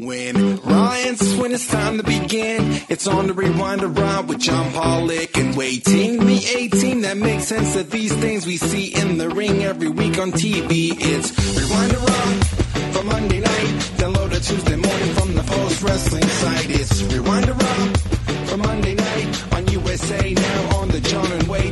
When Ryan's when it's time to begin, it's on the rewind around with John Pollock and Wai Ting. The 18 that makes sense of these things we see in the ring every week on TV. It's rewind around for Monday night, download a Tuesday morning from the Post Wrestling site. It's rewind around for Monday night on USA now on the John and Wai.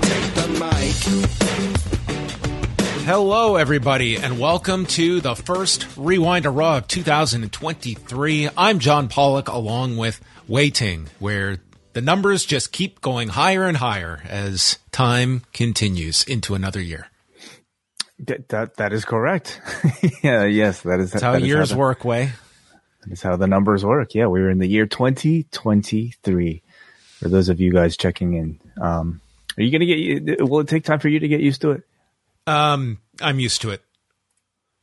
Hello, everybody, and welcome to the first Rewind to Raw of 2023. I'm John Pollock, along with Wai Ting, where the numbers just keep going higher and higher as time continues into another year. That that, that is correct. yeah, yes, that is That's how that years the- work, way. That is how the numbers work. Yeah, we were in the year 2023. For those of you guys checking in, um, are you going to get? Will it take time for you to get used to it? Um, I'm used to it.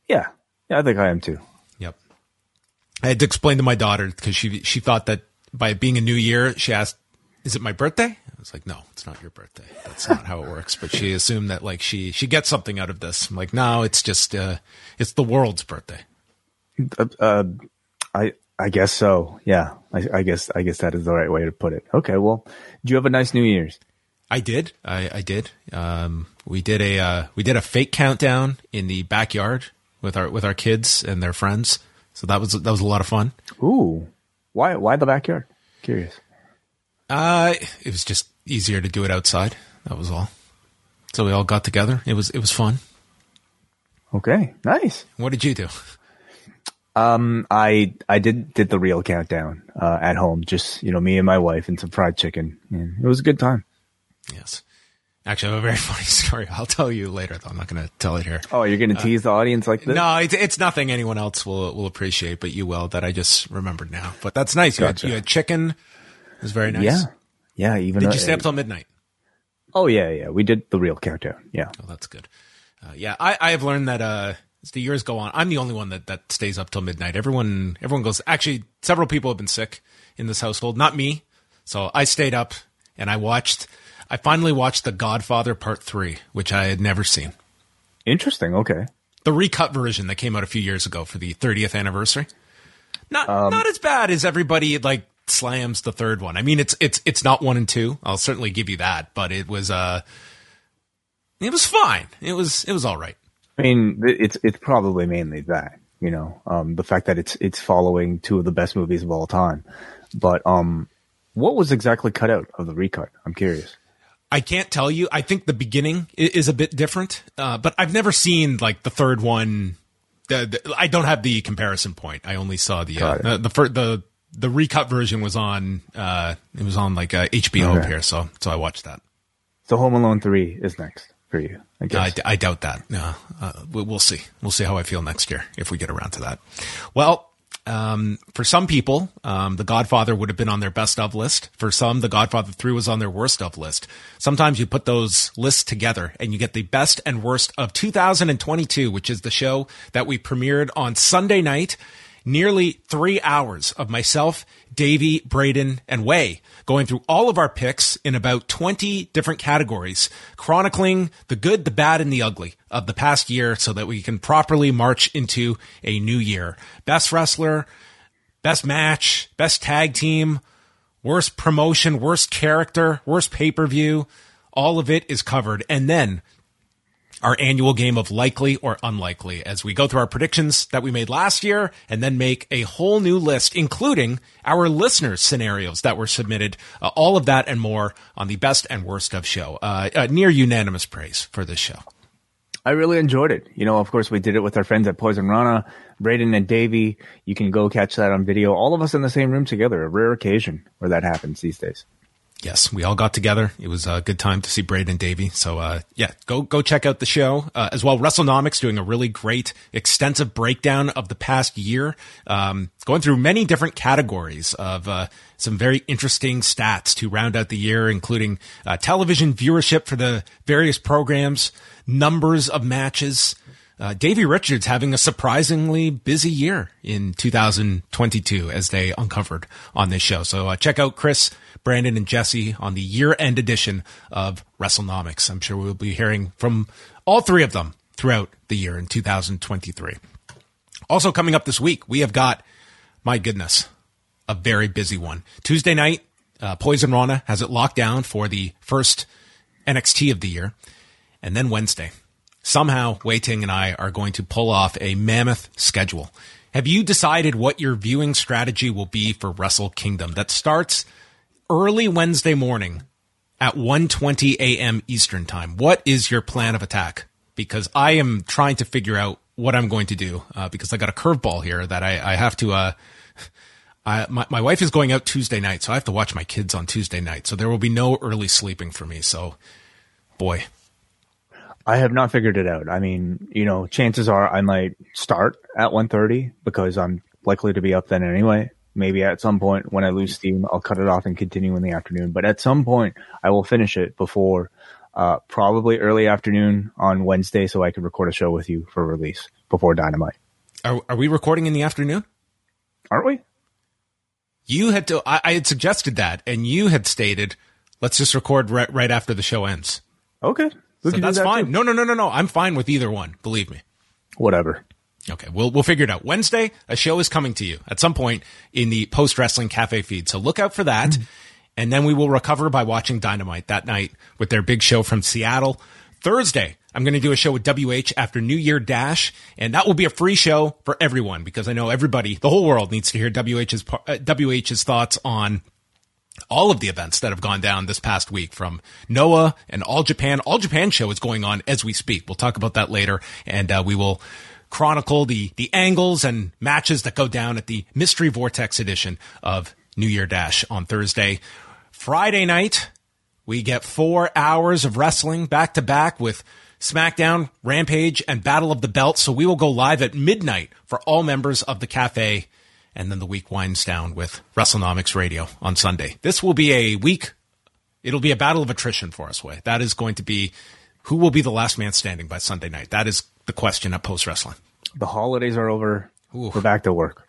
Yeah, yeah, I think I am too. Yep. I had to explain to my daughter because she she thought that by it being a new year, she asked, "Is it my birthday?" I was like, "No, it's not your birthday. That's not how it works." But she assumed that like she she gets something out of this. I'm like, "No, it's just uh, it's the world's birthday." Uh, uh, I I guess so. Yeah, I, I guess I guess that is the right way to put it. Okay, well, do you have a nice New Year's? I did. I, I did. Um, we did a uh, we did a fake countdown in the backyard with our with our kids and their friends. So that was that was a lot of fun. Ooh, why why the backyard? Curious. Uh, it was just easier to do it outside. That was all. So we all got together. It was it was fun. Okay, nice. What did you do? Um, I I did did the real countdown uh, at home. Just you know, me and my wife and some fried chicken. And it was a good time. Yes. Actually, I have a very funny story. I'll tell you later, though. I'm not going to tell it here. Oh, you're gonna tease the audience like this? No, it's, it's nothing anyone else will will appreciate, but you will. That I just remembered now. But that's nice. You, had, you had chicken. It was very nice. Yeah, yeah. Even Did uh, you stay up till midnight? Oh yeah, yeah. We did the real countdown. Yeah. Oh, that's good. Uh, yeah, I, I have learned that uh, as the years go on, I'm the only one that, that stays up till midnight. Everyone everyone goes. Actually, several people have been sick in this household. Not me. So I stayed up and I watched. I finally watched The Godfather Part Three, which I had never seen. Interesting. Okay. The recut version that came out a few years ago for the 30th anniversary. Not Um, not as bad as everybody like slams the third one. I mean, it's it's it's not one and two. I'll certainly give you that, but it was uh, it was fine. It was it was all right. I mean, it's it's probably mainly that you know um, the fact that it's it's following two of the best movies of all time. But um, what was exactly cut out of the recut? I'm curious. I can't tell you. I think the beginning is a bit different, uh, but I've never seen like the third one. The, the, I don't have the comparison point. I only saw the uh, the the, fir- the the recut version was on. Uh, it was on like uh, HBO up Okay. here, so so I watched that. So Home Alone three is next for you. I I, guess. d- I doubt that. No, uh, we'll see. We'll see how I feel next year if we get around to that. Well, um, for some people, um, The Godfather would have been on their best of list. For some, The Godfather 3 was on their worst of list. Sometimes you put those lists together and you get the best and worst of 2022, which is the show that we premiered on Sunday night. Nearly three hours of myself, Davey, Braden, and Wai going through all of our picks in about 20 different categories, chronicling the good, the bad, and the ugly of the past year so that we can properly march into a new year. Best wrestler, best match, best tag team, worst promotion, worst character, worst pay per view. All of it is covered. And then our annual game of likely or unlikely as we go through our predictions that we made last year and then make a whole new list, including our listeners' scenarios that were submitted. Uh, all of that and more on the best and worst of show. Uh, uh, near unanimous praise for this show. I really enjoyed it. You know, of course, we did it with our friends at Poison Rana, Braden and Davey. You can go catch that on video. All of us in the same room together. A rare occasion where that happens these days. Yes, we all got together. It was a good time to see Braden and Davey. So, uh, yeah, go go check out the show uh, as well. WrestleNomics doing a really great, extensive breakdown of the past year, um, going through many different categories of uh, some very interesting stats to round out the year, including uh, television viewership for the various programs, numbers of matches. Uh, Davey Richards having a surprisingly busy year in 2022 as they uncovered on this show. So uh, check out Chris, Brandon, and Jesse on the year end edition of WrestleNomics. I'm sure we'll be hearing from all three of them throughout the year in 2023. Also coming up this week, we have got, my goodness, a very busy one. Tuesday night, uh, Poison Rana has it locked down for the first NXT of the year. And then Wednesday, somehow Wai Ting and I are going to pull off a mammoth schedule. Have you decided what your viewing strategy will be for Wrestle Kingdom that starts early Wednesday morning at 1:20 a.m. Eastern Time? What is your plan of attack? Because I am trying to figure out what I'm going to do uh, because I got a curveball here that I, I have to. Uh, I, my, my wife is going out Tuesday night, so I have to watch my kids on Tuesday night. So there will be no early sleeping for me. So, boy, I have not figured it out. I mean, you know, chances are I might start at 1.30 because I'm likely to be up then anyway. Maybe at some point when I lose steam, I'll cut it off and continue in the afternoon. But at some point, I will finish it before uh, probably early afternoon on Wednesday so I can record a show with you for release before Dynamite. Are, are we recording in the afternoon? Aren't we? You had to, I, I had suggested that, and you had stated, let's just record right, right after the show ends. Okay. So that's that fine. Too. No, no, no, no, no. I'm fine with either one. Believe me. Whatever. Okay, we'll we'll figure it out. Wednesday, a show is coming to you at some point in the post wrestling cafe feed. So look out for that. Mm-hmm. And then we will recover by watching Dynamite that night with their big show from Seattle. Thursday, I'm going to do a show with WH after New Year Dash, and that will be a free show for everyone because I know everybody, the whole world needs to hear WH's uh, WH's thoughts on all of the events that have gone down this past week from Noah and All Japan. All Japan show is going on as we speak. We'll talk about that later and uh, we will chronicle the, the angles and matches that go down at the Mystery Vortex edition of New Year Dash on Thursday. Friday night, we get four hours of wrestling back to back with SmackDown, Rampage, and Battle of the Belt. So we will go live at midnight for all members of the cafe and then the week winds down with WrestleNomics Radio on Sunday. This will be a week. It'll be a battle of attrition for us, Wai. That is going to be who will be the last man standing by Sunday night. That is the question at Post Wrestling. The holidays are over. Ooh. We're back to work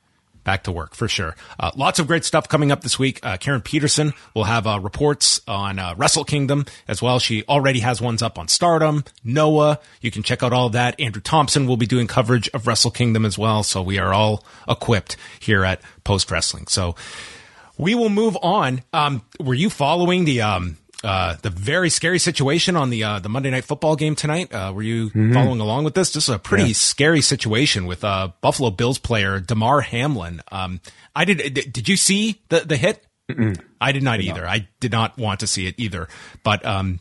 back to work for sure. Uh, lots of great stuff coming up this week. Uh, Karen Peterson will have uh, reports on uh, Wrestle Kingdom as well. She already has ones up on Stardom, Noah. You can check out all of that. Andrew Thompson will be doing coverage of Wrestle Kingdom as well. So we are all equipped here at Post Wrestling. So we will move on. Um, were you following the um, uh, the very scary situation on the uh, the Monday Night Football game tonight. Uh, were you mm-hmm. following along with this? This is a pretty yeah. scary situation with uh, Buffalo Bills player Damar Hamlin. Um, I did. Did you see the the hit? Mm-mm. I did not did either. Not. I did not want to see it either. But um,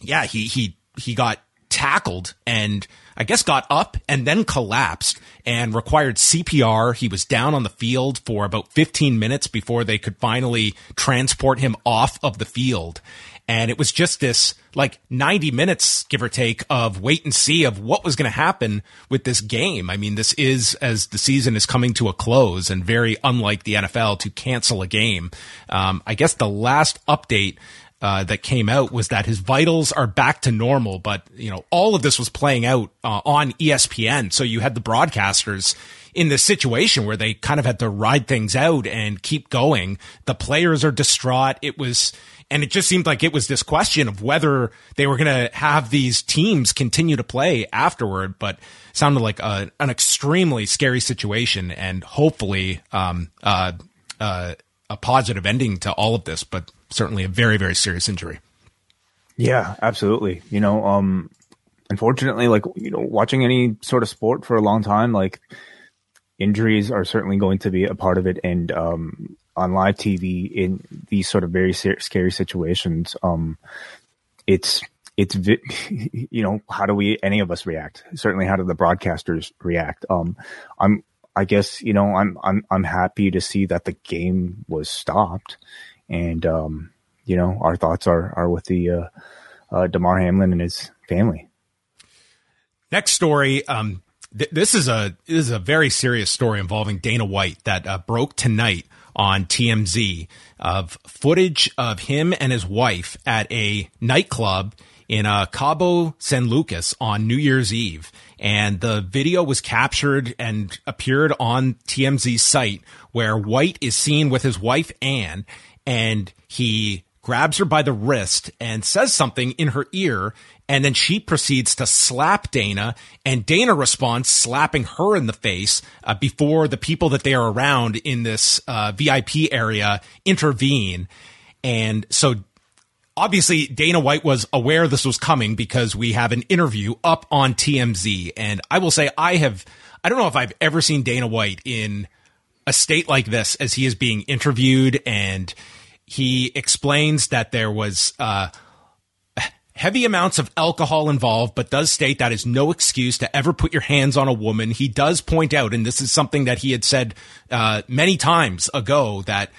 yeah, he he he got tackled and I guess got up and then collapsed and required CPR. He was down on the field for about 15 minutes before they could finally transport him off of the field. And it was just this like 90 minutes, give or take, of wait and see of what was going to happen with this game. I mean, this is as the season is coming to a close and very unlike the NFL to cancel a game. Um, I guess the last update uh, that came out was that his vitals are back to normal, but you know all of this was playing out uh, on ESPN. So you had the broadcasters in this situation where they kind of had to ride things out and keep going. The players are distraught. It was, and it just seemed like it was this question of whether they were going to have these teams continue to play afterward. But sounded like a, an extremely scary situation, and hopefully, um, uh, uh, a positive ending to all of this. But certainly a very, very serious injury. Yeah, absolutely. You know, um, unfortunately, like, you know, watching any sort of sport for a long time, like, injuries are certainly going to be a part of it. And, um, on live TV in these sort of very ser- scary situations, um, it's, it's you know how do we any of us react? Certainly, how do the broadcasters react? Um, I'm I guess you know I'm I'm I'm happy to see that the game was stopped, and um, you know our thoughts are are with the uh, uh, Damar Hamlin and his family. Next story. Um, th- this is a this is a very serious story involving Dana White that uh, broke tonight on TMZ of footage of him and his wife at a nightclub in uh, Cabo San Lucas on New Year's Eve. And the video was captured and appeared on TMZ's site where White is seen with his wife, Anne, and he grabs her by the wrist and says something in her ear. And then she proceeds to slap Dana and Dana responds slapping her in the face uh, before the people that they are around in this uh, VIP area intervene. And so obviously Dana White was aware this was coming because we have an interview up on TMZ. And I will say I have, I don't know if I've ever seen Dana White in a state like this as he is being interviewed and he explains that there was uh, heavy amounts of alcohol involved, but does state that is no excuse to ever put your hands on a woman. He does point out, and this is something that he had said uh, many times ago, that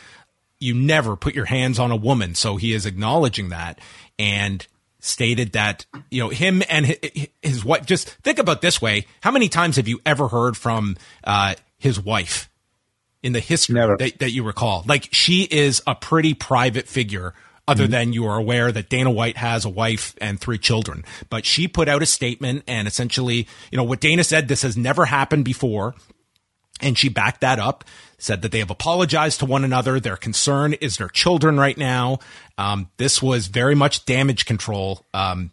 you never put your hands on a woman. So he is acknowledging that and stated that, you know, him and his, wife, just think about this way. How many times have you ever heard from uh, his wife? In the history that, that, you recall. Like she is a pretty private figure other mm-hmm. than you are aware that Dana White has a wife and three children. But she put out a statement and essentially, you know, what Dana said, this has never happened before. And she backed that up, said that they have apologized to one another. Their concern is their children right now. Um, this was very much damage control. Um,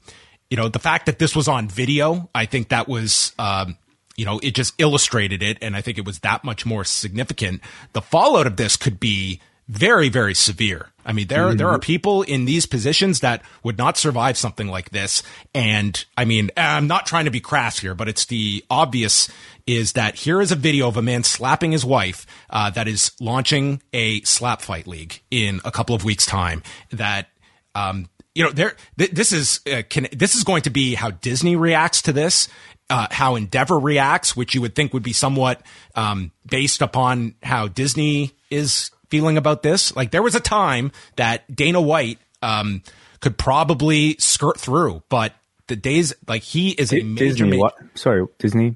you know, the fact that this was on video, I think that was, um, you know, it just illustrated it. And I think it was that much more significant. The fallout of this could be very, very severe. I mean, there, mm-hmm. there are people in these positions that would not survive something like this. And I mean, I'm not trying to be crass here, but it's the obvious is that here is a video of a man slapping his wife uh, that is launching a slap fight league in a couple of weeks time that, um, you know, there. Th- this is uh, can, this is going to be how Disney reacts to this uh, how Endeavor reacts, which you would think would be somewhat um, based upon how Disney is feeling about this. Like there was a time that Dana White um, could probably skirt through, but the days like he is a major. Disney, what? Sorry, Disney.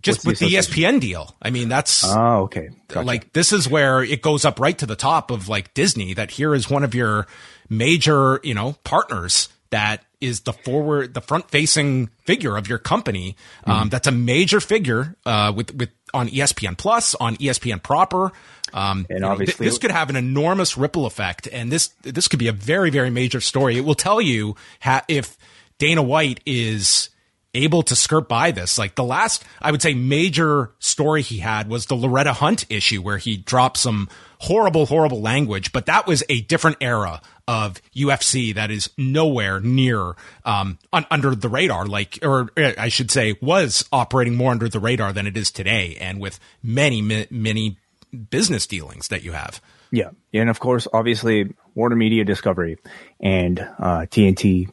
Just What's with the, the ESPN deal. I mean, that's oh okay. Gotcha. Like this is where it goes up right to the top of like Disney. That here is one of your major, you know, partners that is the forward, the front facing figure of your company. Um, mm-hmm. That's a major figure, uh, with, with, on ESPN Plus, on ESPN proper. Um, and obviously, know, th- this could have an enormous ripple effect, and this this could be a very very major story. It will tell you ha- if Dana White is able to skirt by this. Like the last, I would say, major story he had was the Loretta Hunt issue, where he dropped some horrible, horrible language. But that was a different era of UFC that is nowhere near um, un- under the radar, like, or uh, I should say, was operating more under the radar than it is today, and with many, many business dealings that you have. Yeah, and of course, obviously, Warner Media Discovery and uh, TNT,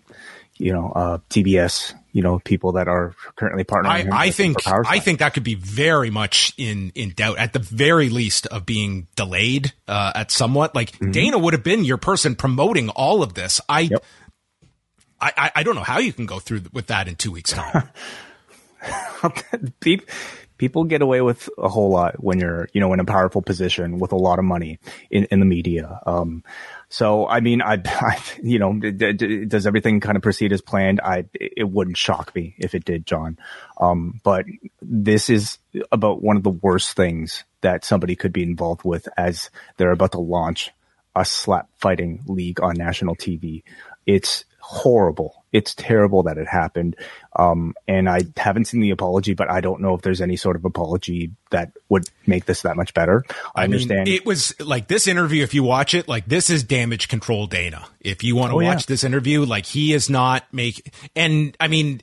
you know, uh, TBS, you know, people that are currently partnering. I, I think I think that could be very much in in doubt at the very least of being delayed uh, at somewhat. Like mm-hmm. Dana would have been your person promoting all of this. I, yep. I I don't know how you can go through with that in two weeks time. people get away with a whole lot when you're, you know, in a powerful position with a lot of money in, in the media. Um, so, I mean, I, I you know, d- d- does everything kind of proceed as planned? I, it wouldn't shock me if it did, John. Um, but this is about one of the worst things that somebody could be involved with as they're about to launch a slap fighting league on national TV. It's horrible. It's terrible that it happened. Um, and I haven't seen the apology, but I don't know if there's any sort of apology that would make this that much better. I, I understand. Mean, it was like this interview, if you watch it, like this is damage control Dana. If you want to oh, watch yeah. this interview, like he is not make, and I mean,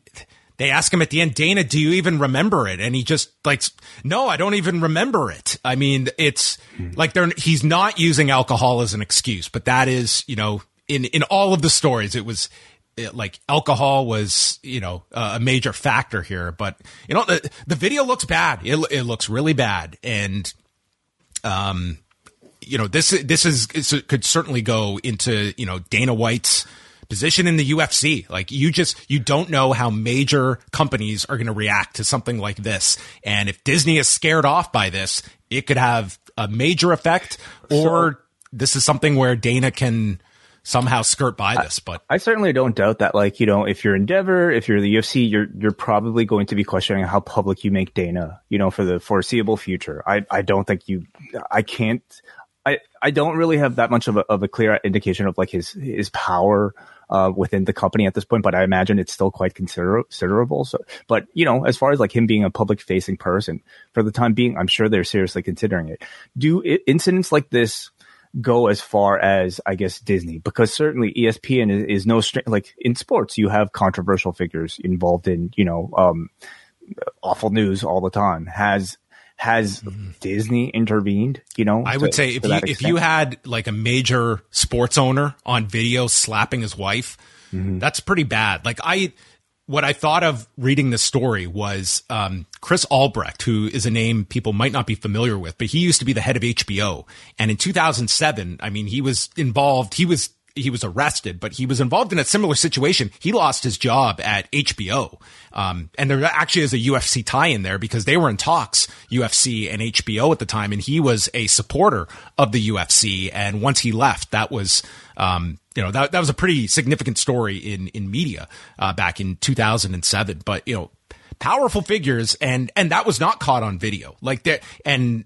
they ask him at the end, Dana, do you even remember it? And he just like, no, I don't even remember it. I mean, it's hmm. like they're, he's not using alcohol as an excuse, but that is, you know, in in all of the stories, it was it, like alcohol was, you know, uh, a major factor here. But you know, the the video looks bad. It it looks really bad, and um, you know, this this is it could certainly go into you know Dana White's position in the UFC. Like you just you don't know how major companies are going to react to something like this. And if Disney is scared off by this, it could have a major effect or so, this is something where Dana can somehow skirt by this. But I, I, certainly don't doubt that. Like, you know, if you're Endeavor, if you're the UFC, you're you're probably going to be questioning how public you make Dana, you know, for the foreseeable future. I I don't think you I can't I, I don't really have that much of a, of a clear indication of like his his power uh, within the company at this point, but I imagine it's still quite consider- considerable. So, but you know, as far as like him being a public facing person for the time being, I'm sure they're seriously considering it. Do it, incidents like this go as far as I guess Disney? Because certainly ESPN is, is no str- like in sports, you have controversial figures involved in you know um, awful news all the time. Has has mm-hmm. Disney intervened? You know, I to, would say if you if you had like a major sports owner on video slapping his wife, mm-hmm. that's pretty bad. Like I, what I thought of reading this story was um, Chris Albrecht, who is a name people might not be familiar with, but he used to be the head of HBO, and in 2007, I mean, he was involved. He was he was arrested, but he was involved in a similar situation. He lost his job at HBO. Um, and there actually is a UFC tie in there because they were in talks, UFC and HBO at the time, and he was a supporter of the UFC. And once he left, that was, um, you know, that, that was a pretty significant story in, in media, uh, back in 2007. But, you know, powerful figures and, and that was not caught on video. Like that, and,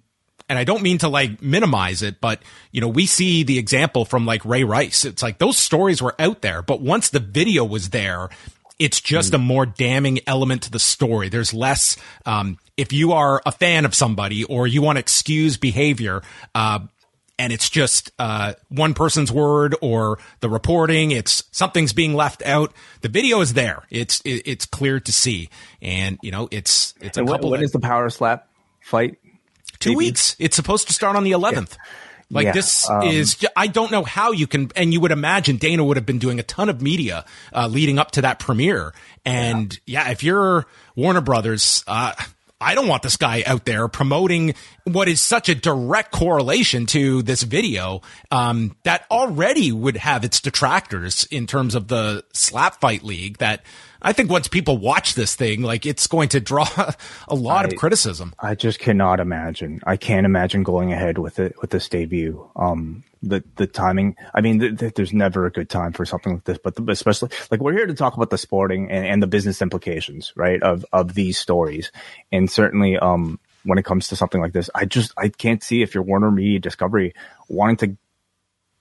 and I don't mean to like minimize it, but you know, we see the example from like Ray Rice. It's like those stories were out there, but once the video was there, it's just a more damning element to the story. There's less, um, if you are a fan of somebody or you want to excuse behavior, uh, and it's just uh, one person's word or the reporting. It's something's being left out. The video is there. It's it, it's clear to see, and you know it's it's a and couple. When is the power slap fight? Two maybe. weeks. It's supposed to start on the 11th. Yeah. Like yeah, this um, is, I don't know how you can, and you would imagine Dana would have been doing a ton of media uh, leading up to that premiere. And yeah, yeah if you're Warner Brothers, uh, I don't want this guy out there promoting what is such a direct correlation to this video um, that already would have its detractors in terms of the slap fight league that I think once people watch this thing, like it's going to draw a lot I, of criticism. I just cannot imagine. I can't imagine going ahead with it with this debut. Um, the the timing. I mean, th- th- there's never a good time for something like this, but the, especially like we're here to talk about the sporting and, and the business implications, right? Of of these stories, and certainly, um, when it comes to something like this, I just I can't see if you're Warner Media Discovery wanting to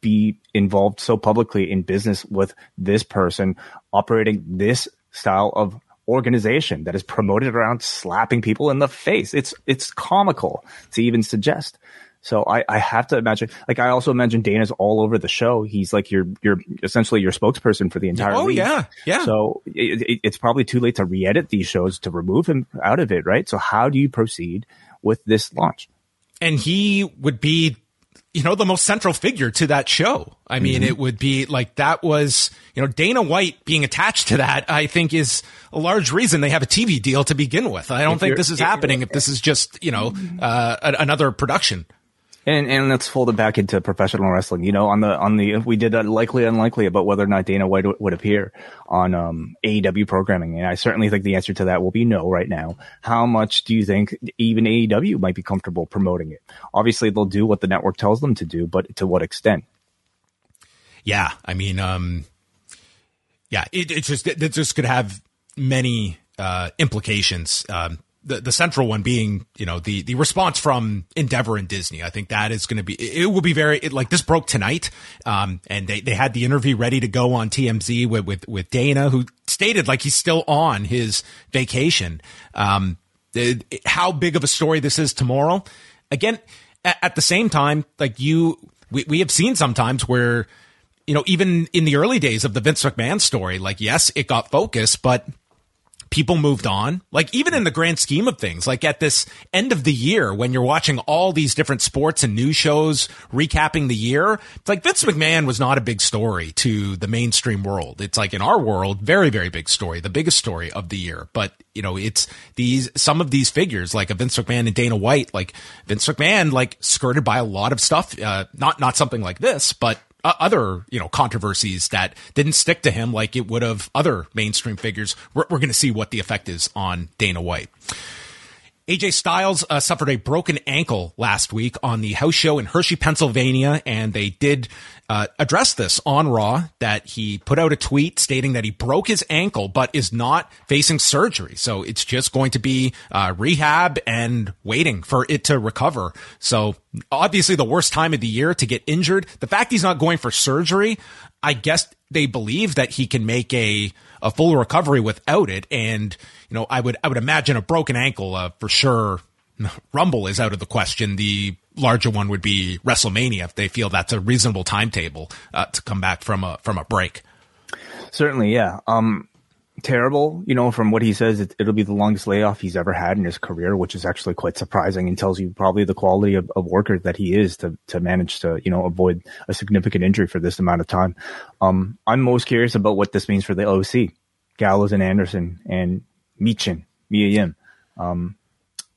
be involved so publicly in business with this person operating this style of organization that is promoted around slapping people in the face. It's it's comical to even suggest. So I, I have to imagine, like I also imagine Dana's all over the show. He's like your, your essentially your spokesperson for the entire. Oh league. yeah, yeah. So it, it, it's probably too late to re-edit these shows to remove him out of it, right? So how do you proceed with this launch? And he would be you know, the most central figure to that show. I mean, mm-hmm. it would be like that was, you know, Dana White being attached to that, I think is a large reason they have a TV deal to begin with. I don't if think this is happening if this is just, you know, uh, another production. And and let's fold it back into professional wrestling. You know, on the on the we did a likely unlikely about whether or not Dana White would, appear on um, AEW programming, and I certainly think the answer to that will be no right now. How much do you think even AEW might be comfortable promoting it? Obviously, they'll do what the network tells them to do, but to what extent? Yeah, I mean, um, yeah, it, it just it just could have many uh, implications. Um, the, the central one being, you know, the, the response from Endeavor and Disney. I think that is going to be, it will be very, it, like this broke tonight. Um, and they, they had the interview ready to go on TMZ with, with, with Dana, who stated like he's still on his vacation. Um, how big of a story this is tomorrow. Again, at, at the same time, like you, we, we have seen sometimes where, you know, even in the early days of the Vince McMahon story, like, yes, it got focus, but people moved on. Like even in the grand scheme of things, like at this end of the year when you're watching all these different sports and news shows recapping the year, it's like Vince McMahon was not a big story to the mainstream world. It's like in our world, very, very big story, the biggest story of the year. But you know, it's these, some of these figures like a Vince McMahon and Dana White, like Vince McMahon, like skirted by a lot of stuff, uh, not, not something like this, but uh, other you know controversies that didn't stick to him like it would have other mainstream figures. We're, we're going to see what the effect is on Dana White. AJ Styles uh, suffered a broken ankle last week on the house show in Hershey, Pennsylvania, and they did uh, address this on Raw. That he put out a tweet stating that he broke his ankle, but is not facing surgery. So it's just going to be uh, rehab and waiting for it to recover. So obviously, the worst time of the year to get injured. The fact he's not going for surgery, I guess they believe that he can make a a full recovery without it. And you know, I would I would imagine a broken ankle uh, for sure. Rumble is out of the question. The larger one would be WrestleMania if they feel that's a reasonable timetable uh, to come back from a from a break. Certainly, yeah. Um, terrible, you know, from what he says, it, will be the longest layoff he's ever had in his career, which is actually quite surprising and tells you probably the quality of, of worker that he is to, to manage to, you know, avoid a significant injury for this amount of time. Um, I'm most curious about what this means for the OC, Gallows and Anderson and Michin, Mia Yim. Um,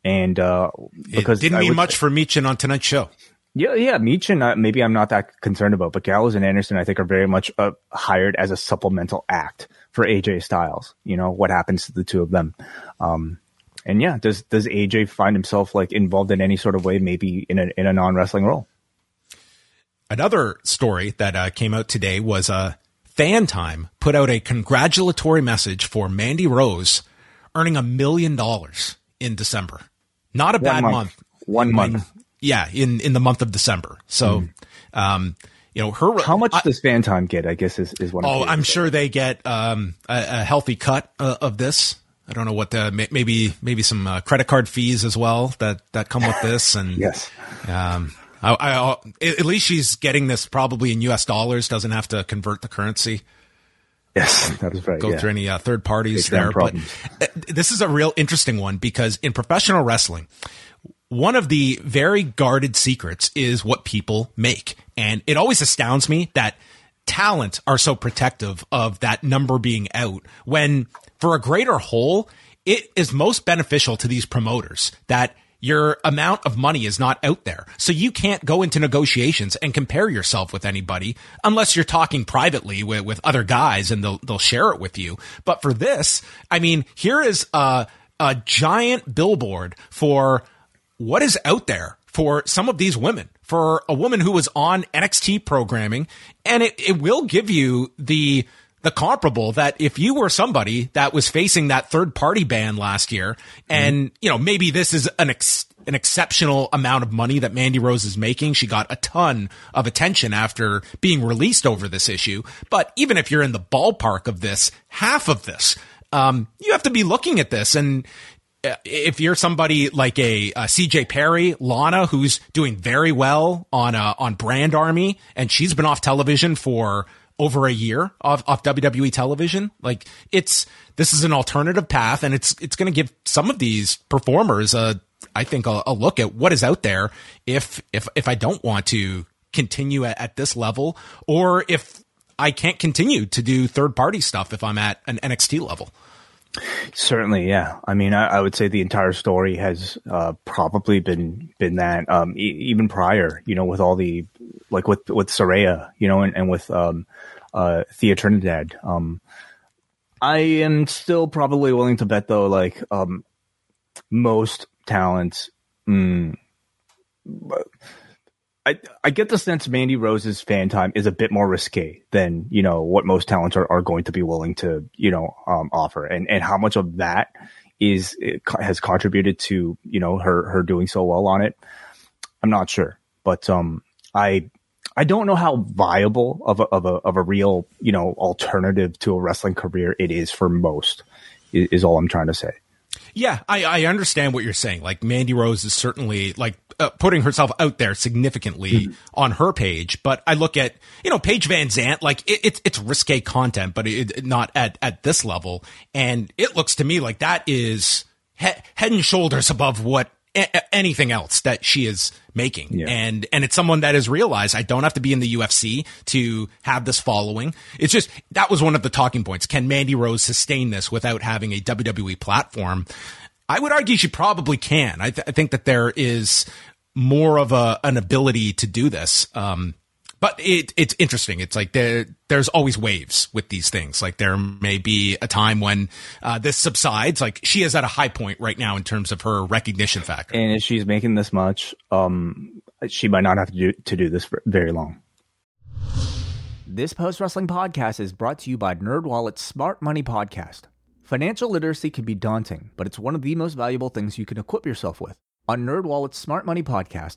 and, uh, because it didn't mean much for Michin on tonight's show. Yeah, yeah, Michin, uh, maybe I'm not that concerned about, but Gallows and Anderson, I think, are very much uh, hired as a supplemental act for AJ Styles. You know what happens to the two of them. Um, and yeah, does does AJ find himself like involved in any sort of way, maybe in a in a non wrestling role? Another story that uh, came out today was uh, FanTime put out a congratulatory message for Mandy Rose earning a million dollars in December. Not a One bad month. month. One month. yeah, in in the month of December. So. Mm. Um, you know, her. How much I, does FanTime get? I guess is is one. Oh, I'm sure they get um, a, a, healthy cut uh, of this. I don't know what the maybe maybe some uh, credit card fees as well that that come with this, and yes, um, I, I, at least she's getting this probably in U.S. dollars. Doesn't have to convert the currency. Yes, that is right. Go yeah. through any uh, third parties there, but uh, this is a real interesting one because in professional wrestling, one of the very guarded secrets is what people make. And it always astounds me that talent are so protective of that number being out when for a greater whole, it is most beneficial to these promoters that your amount of money is not out there. So you can't go into negotiations and compare yourself with anybody unless you're talking privately with, with other guys and they'll, they'll share it with you. But for this, I mean, here is a, a giant billboard for what is out there for some of these women, for a woman who was on NXT programming, and it, it will give you the the comparable that if you were somebody that was facing that third party ban last year, and mm-hmm. you know maybe this is an ex- an exceptional amount of money that Mandy Rose is making. She got a ton of attention after being released over this issue. But even if you're in the ballpark of this, half of this, um, you have to be looking at this and if you're somebody like a, a, CJ Perry, Lana, who's doing very well on uh, on Brand Army, and she's been off television for over a year off, off WWE television. Like it's this is an alternative path, and it's it's going to give some of these performers a I think a, a, look at what is out there if if if I don't want to continue at, at this level, or if I can't continue to do third party stuff if I'm at an NXT level. Certainly, yeah. I mean, I, I, would say the entire story has uh, probably been been that um, e- even prior, you know, with all the like with with Saraya, you know, and, and with um, uh, Thea Trinidad. Um, I am still probably willing to bet though, like um, most talents. Mm, I, I get the sense Mandy Rose's FanTime is a bit more risque than, you know, what most talents are, are going to be willing to, you know, um, offer. And, and how much of that is, has contributed to, you know, her, her doing so well on it. I'm not sure, but, um, I, I don't know how viable of a, of a, of a real, you know, alternative to a wrestling career it is for most is, is all I'm trying to say. Yeah, I, I understand what you're saying. Like Mandy Rose is certainly like uh, putting herself out there significantly mm-hmm. on her page. But I look at, you know, Paige VanZant like it, it's, it's risque content, but it, not at, at this level. And it looks to me like that is he- head and shoulders above what a- anything else that she is making. Yeah. And, and it's someone that has realized I don't have to be in the UFC to have this following. It's just, that was one of the talking points. Can Mandy Rose sustain this without having a WWE platform? I would argue she probably can. I, th- I think that there is more of a, an ability to do this. Um, but it, it's interesting. It's like there, there's always waves with these things. Like there may be a time when uh, this subsides. Like she is at a high point right now in terms of her recognition factor. And if she's making this much, um, she might not have to do to do this for very long. This post wrestling podcast is brought to you by NerdWallet's Smart Money Podcast. Financial literacy can be daunting, but it's one of the most valuable things you can equip yourself with. On NerdWallet's Smart Money Podcast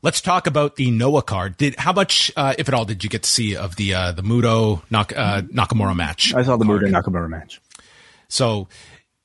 Let's talk about the Noah card. Did how much, uh, if at all, did you get to see of the uh, the Muto Nak- uh, Nakamura match? I saw the Muto Nakamura match. So,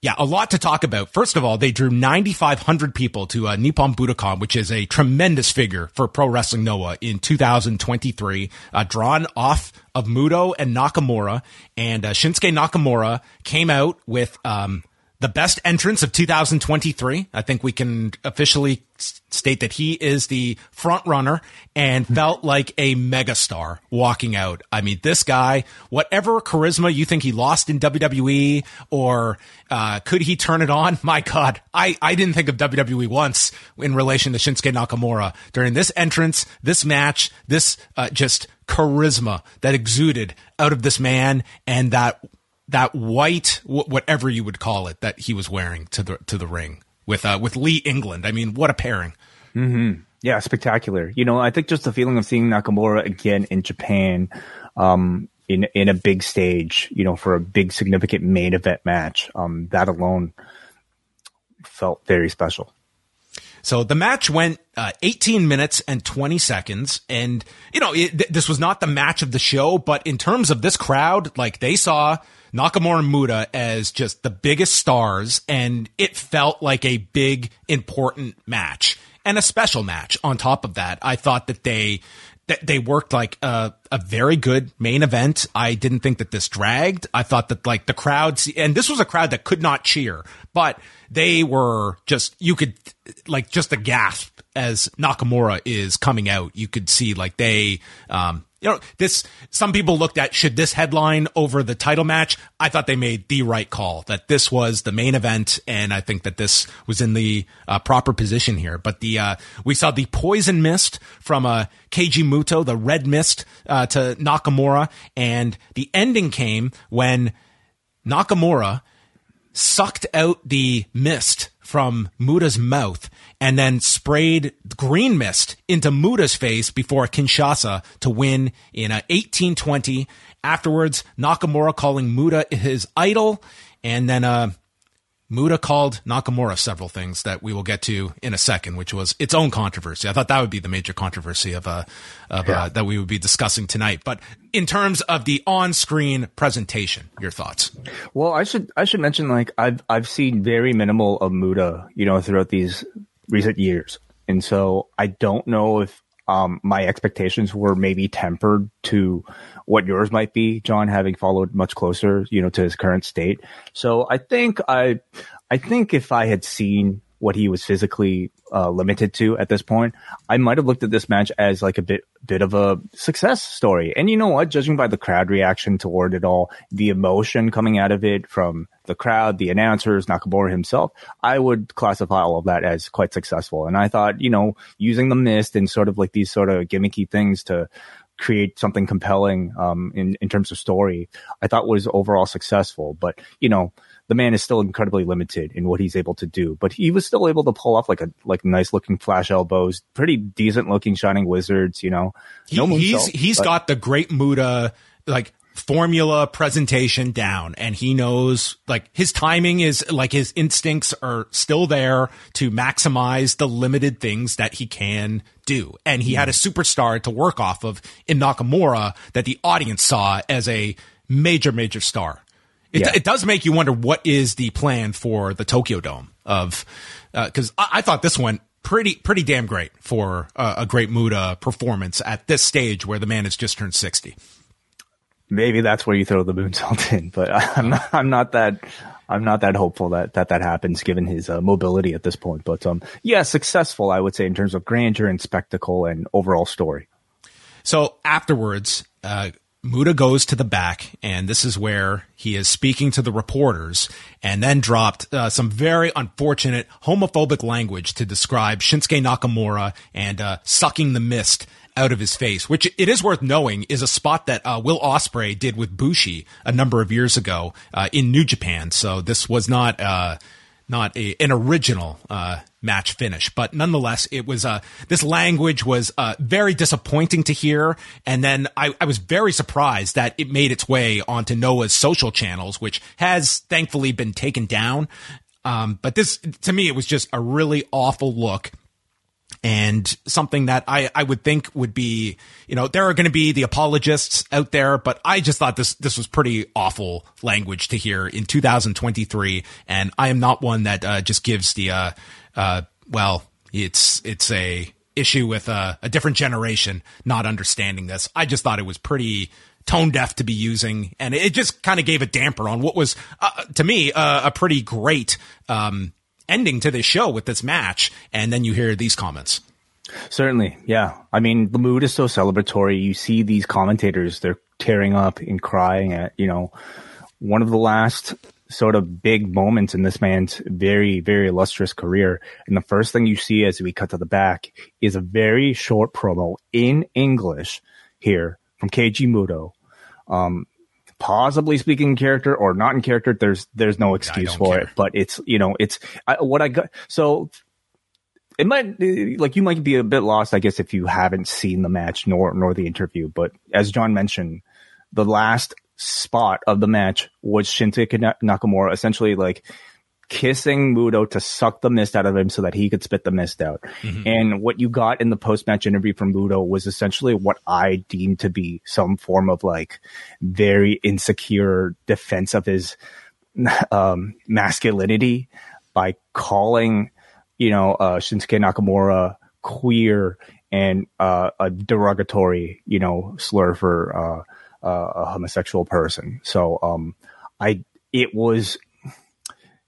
yeah, a lot to talk about. First of all, they drew 9,500 people to uh, Nippon Budokan, which is a tremendous figure for Pro Wrestling Noah in 2023, uh, drawn off of Muto and Nakamura. And uh, Shinsuke Nakamura came out with um, the best entrance of 2023. I think we can officially state that he is the front runner and felt like a megastar walking out. I mean, this guy, whatever charisma you think he lost in WWE or uh, could he turn it on? My God, I, I didn't think of WWE once in relation to Shinsuke Nakamura during this entrance, this match, this uh, just charisma that exuded out of this man and that that white whatever you would call it that he was wearing to the to the ring with uh, with Lee England. I mean, what a pairing. Mm-hmm. Yeah, spectacular. You know, I think just the feeling of seeing Nakamura again in Japan, um, in in a big stage, you know, for a big significant main event match, um, that alone felt very special. So the match went uh, 18 minutes and 20 seconds. And, you know, it, th- this was not the match of the show, but in terms of this crowd, like they saw Nakamura and Muta as just the biggest stars, and it felt like a big, important match and a special match. On top of that, I thought that they that they worked like a, a very good main event. I didn't think that this dragged. I thought that like the crowds, and this was a crowd that could not cheer, but they were just you could like just a gasp as Nakamura is coming out. You could see like they um you know, this, some people looked at should this headline over the title match. I thought they made the right call that this was the main event. And I think that this was in the uh, proper position here. But the, uh, we saw the poison mist from, uh, Keiji Muto, the red mist, uh, to Nakamura. And the ending came when Nakamura sucked out the mist from Muta's mouth and then sprayed green mist into Muta's face before Kinshasa to win in a 1820. Afterwards, Nakamura calling Muda his idol and then uh, Muta called Nakamura several things that we will get to in a second, which was its own controversy. I thought that would be the major controversy of, uh, of uh, yeah. uh, that we would be discussing tonight. But in terms of the on-screen presentation, your thoughts? Well, I should I should mention like I've I've seen very minimal of Muta, you know, throughout these recent years, and so I don't know if um, my expectations were maybe tempered to what yours might be, John, having followed much closer, you know, to his current state. So I think I, I think if I had seen what he was physically uh, limited to at this point, I might have looked at this match as like a bit bit of a success story. And you know what? Judging by the crowd reaction toward it all, the emotion coming out of it from the crowd, the announcers, Nakamura himself, I would classify all of that as quite successful. And I thought, you know, using the mist and sort of like these sort of gimmicky things to create something compelling um, in in terms of story, I thought was overall successful. But you know, the man is still incredibly limited in what he's able to do, but he was still able to pull off like a like nice looking flash elbows, pretty decent looking shining wizards. You know, he, no he's he's but, got the great Muta like formula presentation down and he knows like his timing is like his instincts are still there to maximize the limited things that he can do. And he had a mm-hmm. superstar to work off of in Nakamura that the audience saw as a major, major star. It, yeah. it does make you wonder what is the plan for the Tokyo Dome of, uh, cause I, I thought this went pretty pretty damn great for uh, a great Muta performance at this stage where the man has just turned 60 maybe that's where you throw the moonsault in. But I'm not, I'm not that I'm not that hopeful that that, that happens given his uh, mobility at this point. But um, yeah, successful I would say in terms of grandeur and spectacle and overall story. So afterwards, uh, Muta goes to the back, and this is where he is speaking to the reporters, and then dropped uh, some very unfortunate homophobic language to describe Shinsuke Nakamura and uh, sucking the mist out of his face, which it is worth knowing is a spot that uh, Will Ospreay did with Bushi a number of years ago uh, in New Japan. So this was not uh, not a, an original uh, match finish, but nonetheless, it was uh, this language was uh, very disappointing to hear, and then I, I was very surprised that it made its way onto Noah's social channels, which has thankfully been taken down. Um, but this, to me, it was just a really awful look and something that I, I would think would be, you know, there are going to be the apologists out there, but I just thought this, this was pretty awful language to hear in 2023. And I am not one that, uh, just gives the, uh, uh, well, it's, it's a issue with a, a different generation not understanding this. I just thought it was pretty, tone deaf to be using, and it just kind of gave a damper on what was, uh, to me, uh, a pretty great um, ending to this show with this match, and then you hear these comments. Certainly, yeah. I mean, the mood is so celebratory. You see these commentators; they're tearing up and crying at you know one of the last sort of big moments in this man's very, very illustrious career. And the first thing you see as we cut to the back is a very short promo in English here from Keiji Muto. Um, possibly speaking in character or not in character, there's there's no excuse for care. it. But it's you know it's I, what I got. So it might like you might be a bit lost, I guess, if you haven't seen the match nor nor the interview. But as John mentioned, the last spot of the match was Shinsuke Nakamura essentially like kissing Muto to suck the mist out of him so that he could spit the mist out. Mm-hmm. And what you got in the post match interview from Muto was essentially what I deemed to be some form of like very insecure defense of his um, masculinity by calling, you know, uh, Shinsuke Nakamura queer and uh, a derogatory, you know, slur for uh, uh a homosexual person. So um, I it was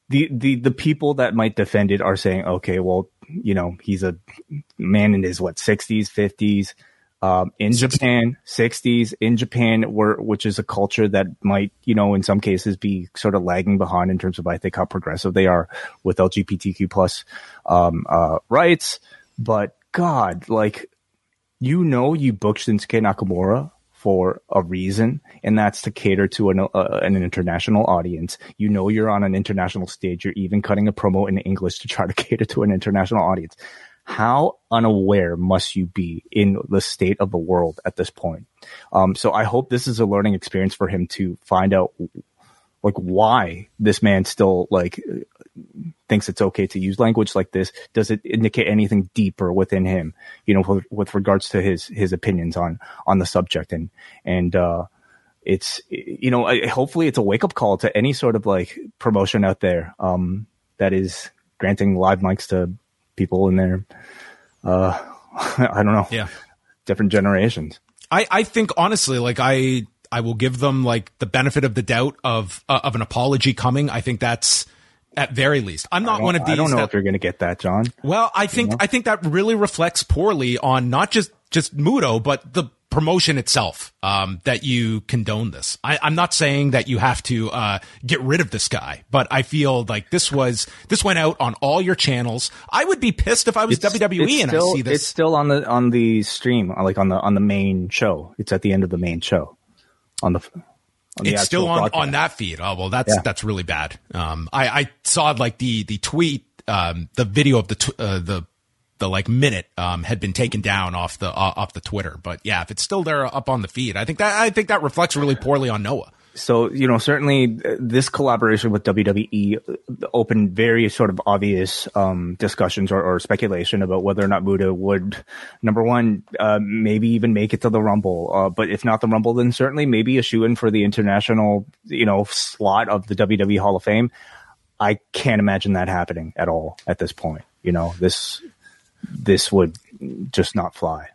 the, the, the people that might defend it are saying, okay, well, you know, he's a man in his what, sixties, fifties, um, in Japan, sixties in Japan, where, which is a culture that might, you know, in some cases be sort of lagging behind in terms of, I think, how progressive they are with LGBTQ plus, um, uh, rights. But God, like, you know, you booked Shinsuke Nakamura for a reason, and that's to cater to an, uh, an international audience. You know, you're on an international stage. You're even cutting a promo in English to try to cater to an international audience. How unaware must you be in the state of the world at this point? Um, so I hope this is a learning experience for him to find out like why this man still like thinks it's okay to use language like this does it indicate anything deeper within him you know with, with regards to his his opinions on on the subject? And and uh it's you know hopefully it's a wake up call to any sort of like promotion out there um that is granting live mics to people in their uh i don't know. Yeah. Different generations. I i think honestly like i I will give them like the benefit of the doubt of uh, of an apology coming. I think that's at very least. I'm not one of these. I don't know that, if you're going to get that, John. Well, I think you know? I think that really reflects poorly on not just just Muto, but the promotion itself. Um, that you condone this. I, am not saying that you have to uh, get rid of this guy, but I feel like this was this went out on all your channels. I would be pissed if I was it's, WWE it's and still, I see this. It's still on the on the stream, like on the on the main show. It's at the end of the main show on the On the it's still on, broadcast. on that feed. Oh well, that's Yeah. that's really bad. Um, I, I saw like the the tweet, um, the video of the tw- uh, the the like minute um had been taken down off the uh, off the Twitter. But yeah, if it's still there up on the feed, I think that I think that reflects really poorly on Noah. So, you know, certainly uh, this collaboration with WWE opened very sort of obvious um, discussions or, or speculation about whether or not Muda would, number one, uh, maybe even make it to the Rumble. Uh, but if not the Rumble, then certainly maybe a shoe in for the international, you know, slot of the WWE Hall of Fame. I can't imagine that happening at all at this point. You know, this this would just not fly.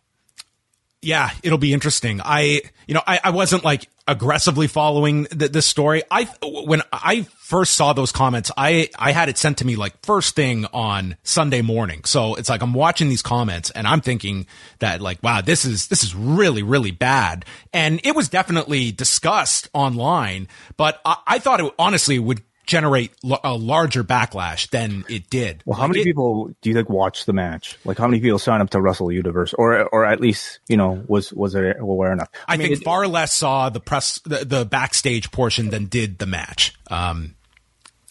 Yeah, it'll be interesting. I, you know, I, I wasn't like aggressively following th- this story. I, when I first saw those comments, I, I had it sent to me like first thing on Sunday morning. So it's like I'm watching these comments and I'm thinking that like, wow, this is, this is really, really bad. And it was definitely discussed online, but I, I thought it honestly would generate l- a larger backlash than it did. Well, how Like, many it- people do you think watched the match? Like, how many people signed up to Wrestle Universe, or or at least you know was was there aware enough? I, mean, think it- far less saw the press, the, the backstage portion than did the match. Um,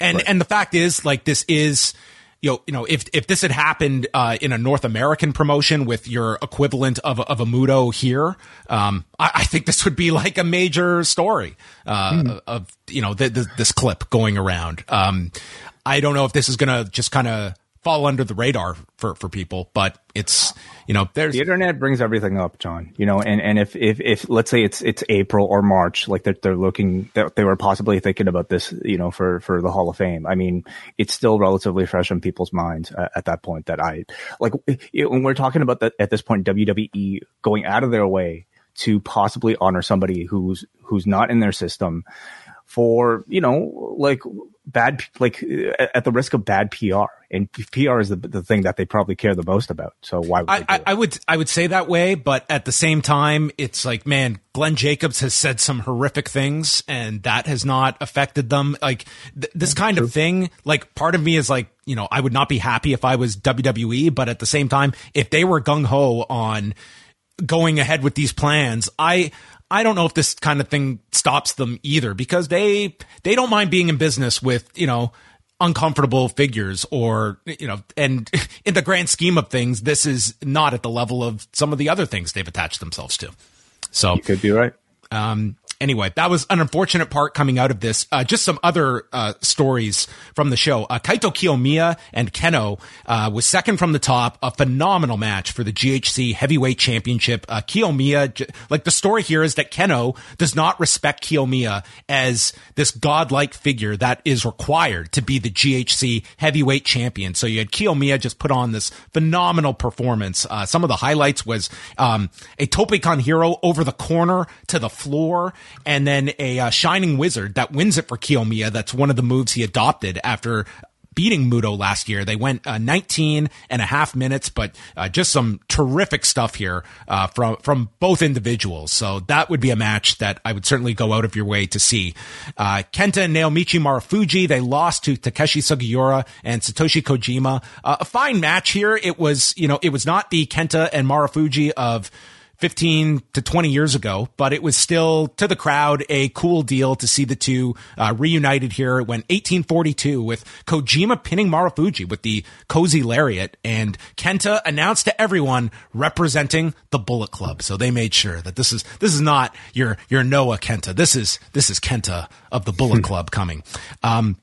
and and the fact is, like, this is, you know, you know, if if this had happened uh, in a North American promotion with your equivalent of of a Mudo here, um, I, I think this would be like a major story uh, of you know th- th- this clip going around. Um, I don't know if this is gonna just kind of fall under the radar for for people, but it's you know there's the internet brings everything up, John. You know, and and if if if let's say it's it's April or March, like they're they're looking, that they were possibly thinking about this, you know, for for the Hall of Fame. I mean, it's still relatively fresh in people's minds uh, at that point. That I like it, when we're talking about that at this point, WWE going out of their way to possibly honor somebody who's who's not in their system for you know like bad like uh, at the risk of bad PR and PR is the the thing that they probably care the most about. So why would they I, I? I would I would say that way, but at the same time, it's like, man, Glenn Jacobs has said some horrific things, and that has not affected them. Like th- this kind of thing. Like part of me is like, you know, I would not be happy if I was WWE, but at the same time, if they were gung ho on going ahead with these plans, I I don't know if this kind of thing stops them either because they they don't mind being in business with you know uncomfortable figures or you know and in the grand scheme of things this is not at the level of some of the other things they've attached themselves to so You could be right. um, anyway, that was an unfortunate part coming out of this. Uh, just some other uh, stories from the show. Uh, Kaito Kiyomiya and Kenoh uh, was second from the top. A phenomenal match for the GHC Heavyweight Championship. Uh, Kiyomiya, like the story here is that Kenoh does not respect Kiyomiya as this godlike figure that is required to be the GHC Heavyweight Champion. So you had Kiyomiya just put on this phenomenal performance. Uh, some of the highlights was um, a tope con hilo over the corner to the floor, and then a uh, Shining Wizard that wins it for Kiyomiya. That's one of the moves he adopted after beating Muto last year. They went uh, 19 and a half minutes, but uh, just some terrific stuff here uh, from from both individuals. So that would be a match that I would certainly go out of your way to see. Uh, Kenta and Naomichi Marufuji they lost to Takashi Sugiura and Satoshi Kojima. Uh, a fine match here. It was you know it was not the Kenta and Marufuji of 15 to 20 years ago, but it was still to the crowd a cool deal to see the two uh, reunited here. It went 1842 with Kojima pinning Marufuji with the cozy lariat and Kenta announced to everyone representing the Bullet Club. So they made sure that this is, this is not your, your Noah Kenta. This is, this is Kenta of the Bullet Club coming. Um,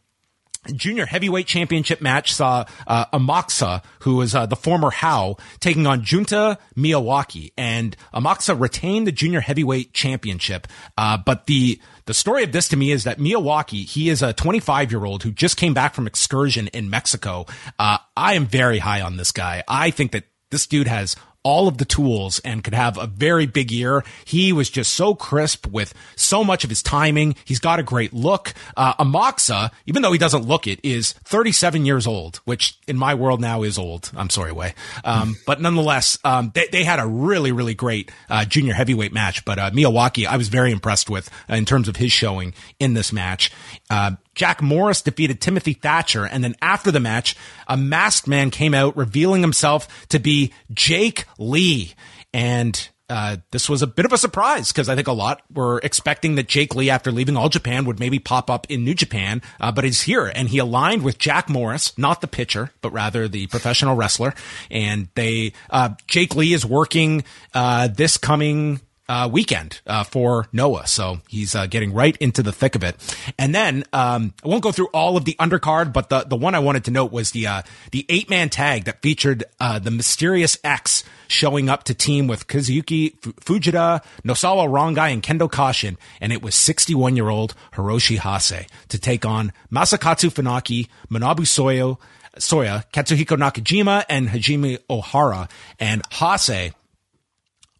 Junior heavyweight championship match saw uh, Amakusa, who is uh, the former Hao, taking on Junta Miyawaki, and Amakusa retained the junior heavyweight championship. Uh, but the the story of this to me is that Miyawaki, he is a 25 year old who just came back from excursion in Mexico. Uh, I am very high on this guy. I think that this dude has all of the tools and could have a very big year. He was just so crisp with so much of his timing. He's got a great look. Uh, Amakusa, even though he doesn't look it, is 37 years old, which in my world now is old. I'm sorry, Wai. Um, but nonetheless, um, they, they had a really, really great uh, junior heavyweight match. But uh, Miyawaki, I was very impressed with uh, in terms of his showing in this match. Uh, Jack Morris defeated Timothy Thatcher, and then after the match, a masked man came out revealing himself to be Jake Lee. And uh, this was a bit of a surprise because I think a lot were expecting that Jake Lee, after leaving All Japan, would maybe pop up in New Japan, uh, but he's here and he aligned with Jack Morris, not the pitcher, but rather the professional wrestler. And they, uh, Jake Lee is working uh, this coming uh, weekend uh, for Noah. So he's uh, getting right into the thick of it. And then um, I won't go through all of the undercard, but the the one I wanted to note was the uh, the eight man tag that featured uh, the mysterious X showing up to team with Kazuyuki F- Fujita, Nosawa Rongai, and Kendo Kashin, and it was 61 year old Hiroshi Hase to take on Masakatsu Funaki, Manabu Soyo. Soya, Katsuhiko Nakajima, and Hajime Ohara. And Hase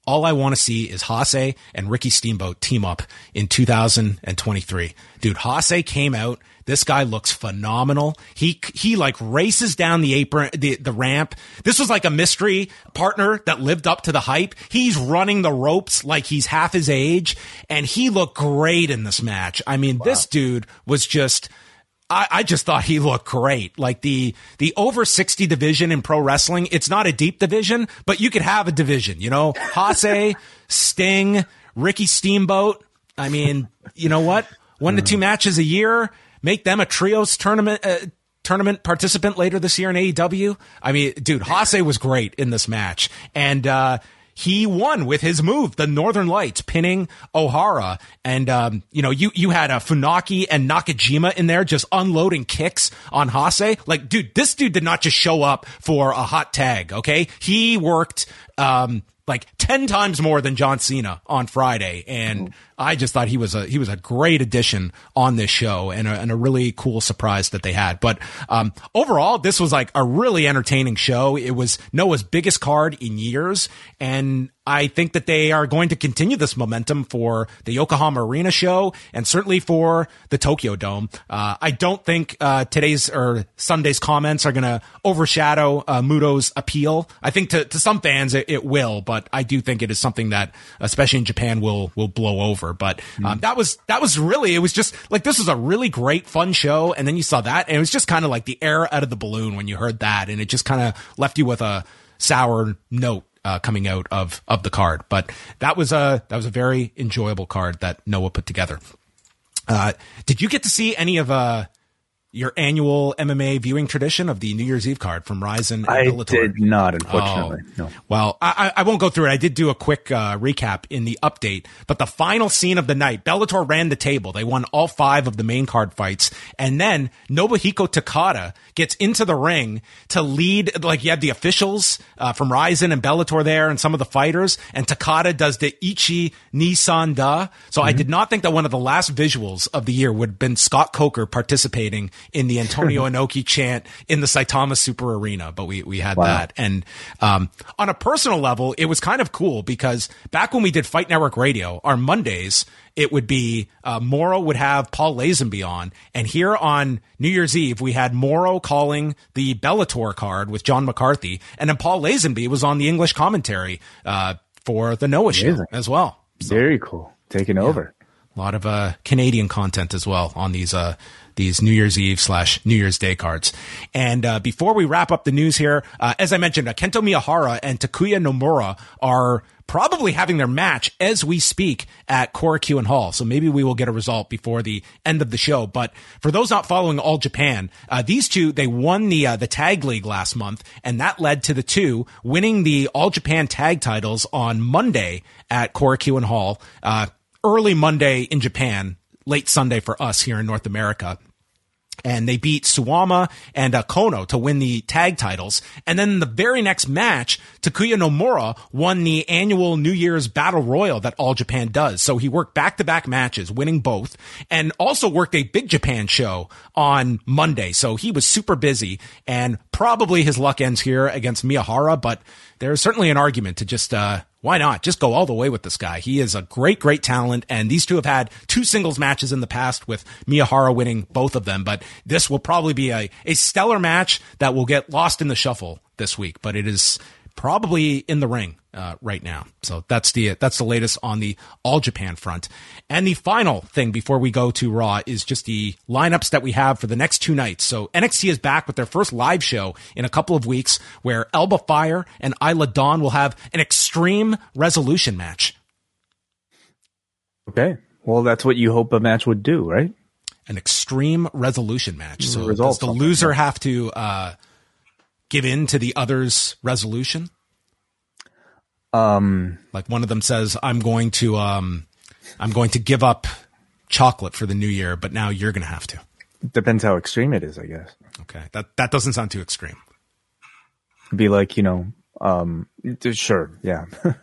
all I want to see is Hase and Ricky Steamboat team up in 2023. Dude, Hase came out. This guy looks phenomenal. He, he like races down the apron, the, the ramp. This was like a mystery partner that lived up to the hype. He's running the ropes like he's half his age and he looked great in this match. I mean, wow. this dude was just, I, I, just thought he looked great. Like the the over sixty division in pro wrestling, it's not a deep division, but you could have a division. You know, Hase, Sting, Ricky Steamboat. I mean, you know what? One to two matches a year, make them a trios tournament. Uh, tournament participant later this year in AEW. I mean, dude, Hase was great in this match. And, uh, he won with his move, the Northern Lights, pinning Ohara. And, um, you know, you, you had a Funaki and Nakajima in there just unloading kicks on Hase. Like, dude, this dude did not just show up for a hot tag. Okay. He worked, um, like 10 times more than John Cena on Friday. And I just thought he was a, he was a great addition on this show and a, and a really cool surprise that they had. But, um, overall, this was like a really entertaining show. It was Noah's biggest card in years. And I think that they are going to continue this momentum for the Yokohama Arena show and certainly for the Tokyo Dome. Uh, I don't think uh, today's or Sunday's comments are going to overshadow uh, Muto's appeal. I think to, to some fans it, it, will, but I do think it is something that, especially in Japan, will will blow over. But um, mm. that was that was really it was just like this was a really great fun show, and then you saw that, and it was just kind of like the air out of the balloon when you heard that, and it just kind of left you with a sour note uh, coming out of of the card. But that was a that was a very enjoyable card that Noah put together. Uh, did you get to see any of uh, your annual MMA viewing tradition of the New Year's Eve card from Rizin? I Bellator? did not, unfortunately. Oh. No. Well, I, I, won't go through it. I did do a quick uh, recap in the update, but the final scene of the night, Bellator ran the table. They won all five of the main card fights, and then Nobuhiko Takada gets into the ring to lead. Like you have the officials uh, from Rizin and Bellator there, and some of the fighters, and Takada does the Ichi Nissan Da. So mm-hmm. I did not think that one of the last visuals of the year would have been Scott Coker participating in the Antonio Inoki chant in the Saitama Super Arena, but we, we had wow. that. And, um, on a personal level, it was kind of cool because back when we did Fight Network Radio, our Mondays, it would be, uh, Mauro would have Paul Lazenby on. And here on New Year's Eve, we had Mauro calling the Bellator card with John McCarthy. And then Paul Lazenby was on the English commentary, uh, for the Noah Amazing. show as well. So, Very cool. Taking yeah. over. A lot of, uh, Canadian content as well on these, uh, these New Year's Eve slash New Year's Day cards. And uh, before we wrap up the news here, uh, as I mentioned, uh, Kento Miyahara and Takuya Nomura are probably having their match as we speak at Korakuen Hall. So maybe we will get a result before the end of the show. But for those not following All Japan, uh, these two, they won the, uh, the tag league last month and that led to the two winning the All Japan tag titles on Monday at Korakuen Hall, uh, early Monday in Japan, late Sunday for us here in North America and they beat Suwama and uh, Kono to win the tag titles. And then the very next match, Takuya Nomura won the annual New Year's Battle Royal that All Japan does. So he worked back to back matches, winning both, and also worked a Big Japan show on Monday. So he was super busy and probably his luck ends here against Miyahara, but there's certainly an argument to just, uh, why not? Just go all the way with this guy. He is a great, great talent. And these two have had two singles matches in the past with Miyahara winning both of them. But this will probably be a, a stellar match that will get lost in the shuffle this week. But it is probably in the ring uh, right now. So that's the that's the latest on the All Japan front. And the final thing before we go to Raw is just the lineups that we have for the next two nights. So NXT is back with their first live show in a couple of weeks, where Alba Fyre and Isla Dawn will have an extreme resolution match. Okay, well that's what you hope a match would do, right? An extreme resolution match. So does the loser have to uh, give in to the other's resolution? Um, Like one of them says, "I'm going to, um, I'm going to give up chocolate for the new year, but now you're going to have to." depends how extreme it is, I guess. Okay, that that doesn't sound too extreme. It'd be like you know, um, sure, yeah.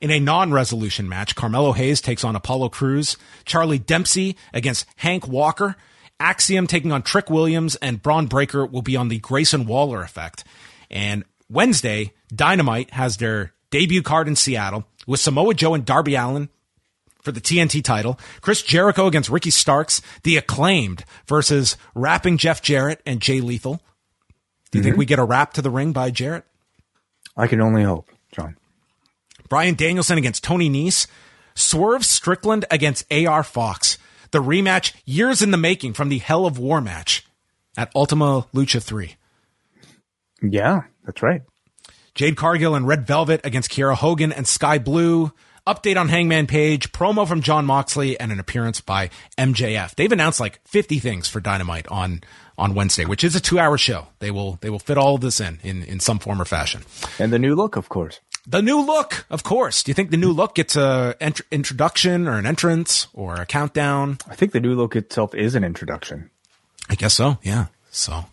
In a non-resolution match, Carmelo Hayes takes on Apollo Crews, Charlie Dempsey against Hank Walker, Axiom taking on Trick Williams, and Bron Breakker will be on the Grayson Waller effect. And Wednesday, Dynamite has their debut card in Seattle with Samoa Joe and Darby Allin for the TNT title, Chris Jericho against Ricky Starks, the acclaimed versus rapping Jeff Jarrett and Jay Lethal. Do you think mhm. we get a rap to the ring by Jarrett? I can only hope, John. Bryan Danielson against Tony Nese, Swerve Strickland against AR Fox. The rematch years in the making from the Hell of War match at Ultima Lucha 3. Yeah, that's right. Jade Cargill and Red Velvet against Kiera Hogan and Sky Blue. Update on Hangman Page, promo from Jon Moxley, and an appearance by MJF. They've announced like 50 things for Dynamite on on Wednesday, which is a two hour show. They will they will fit all of this in, in in some form or fashion. And the new look, of course. The new look, of course. Do you think the new look gets a ent- introduction or an entrance or a countdown? I think the new look itself is an introduction. I guess so. Yeah. So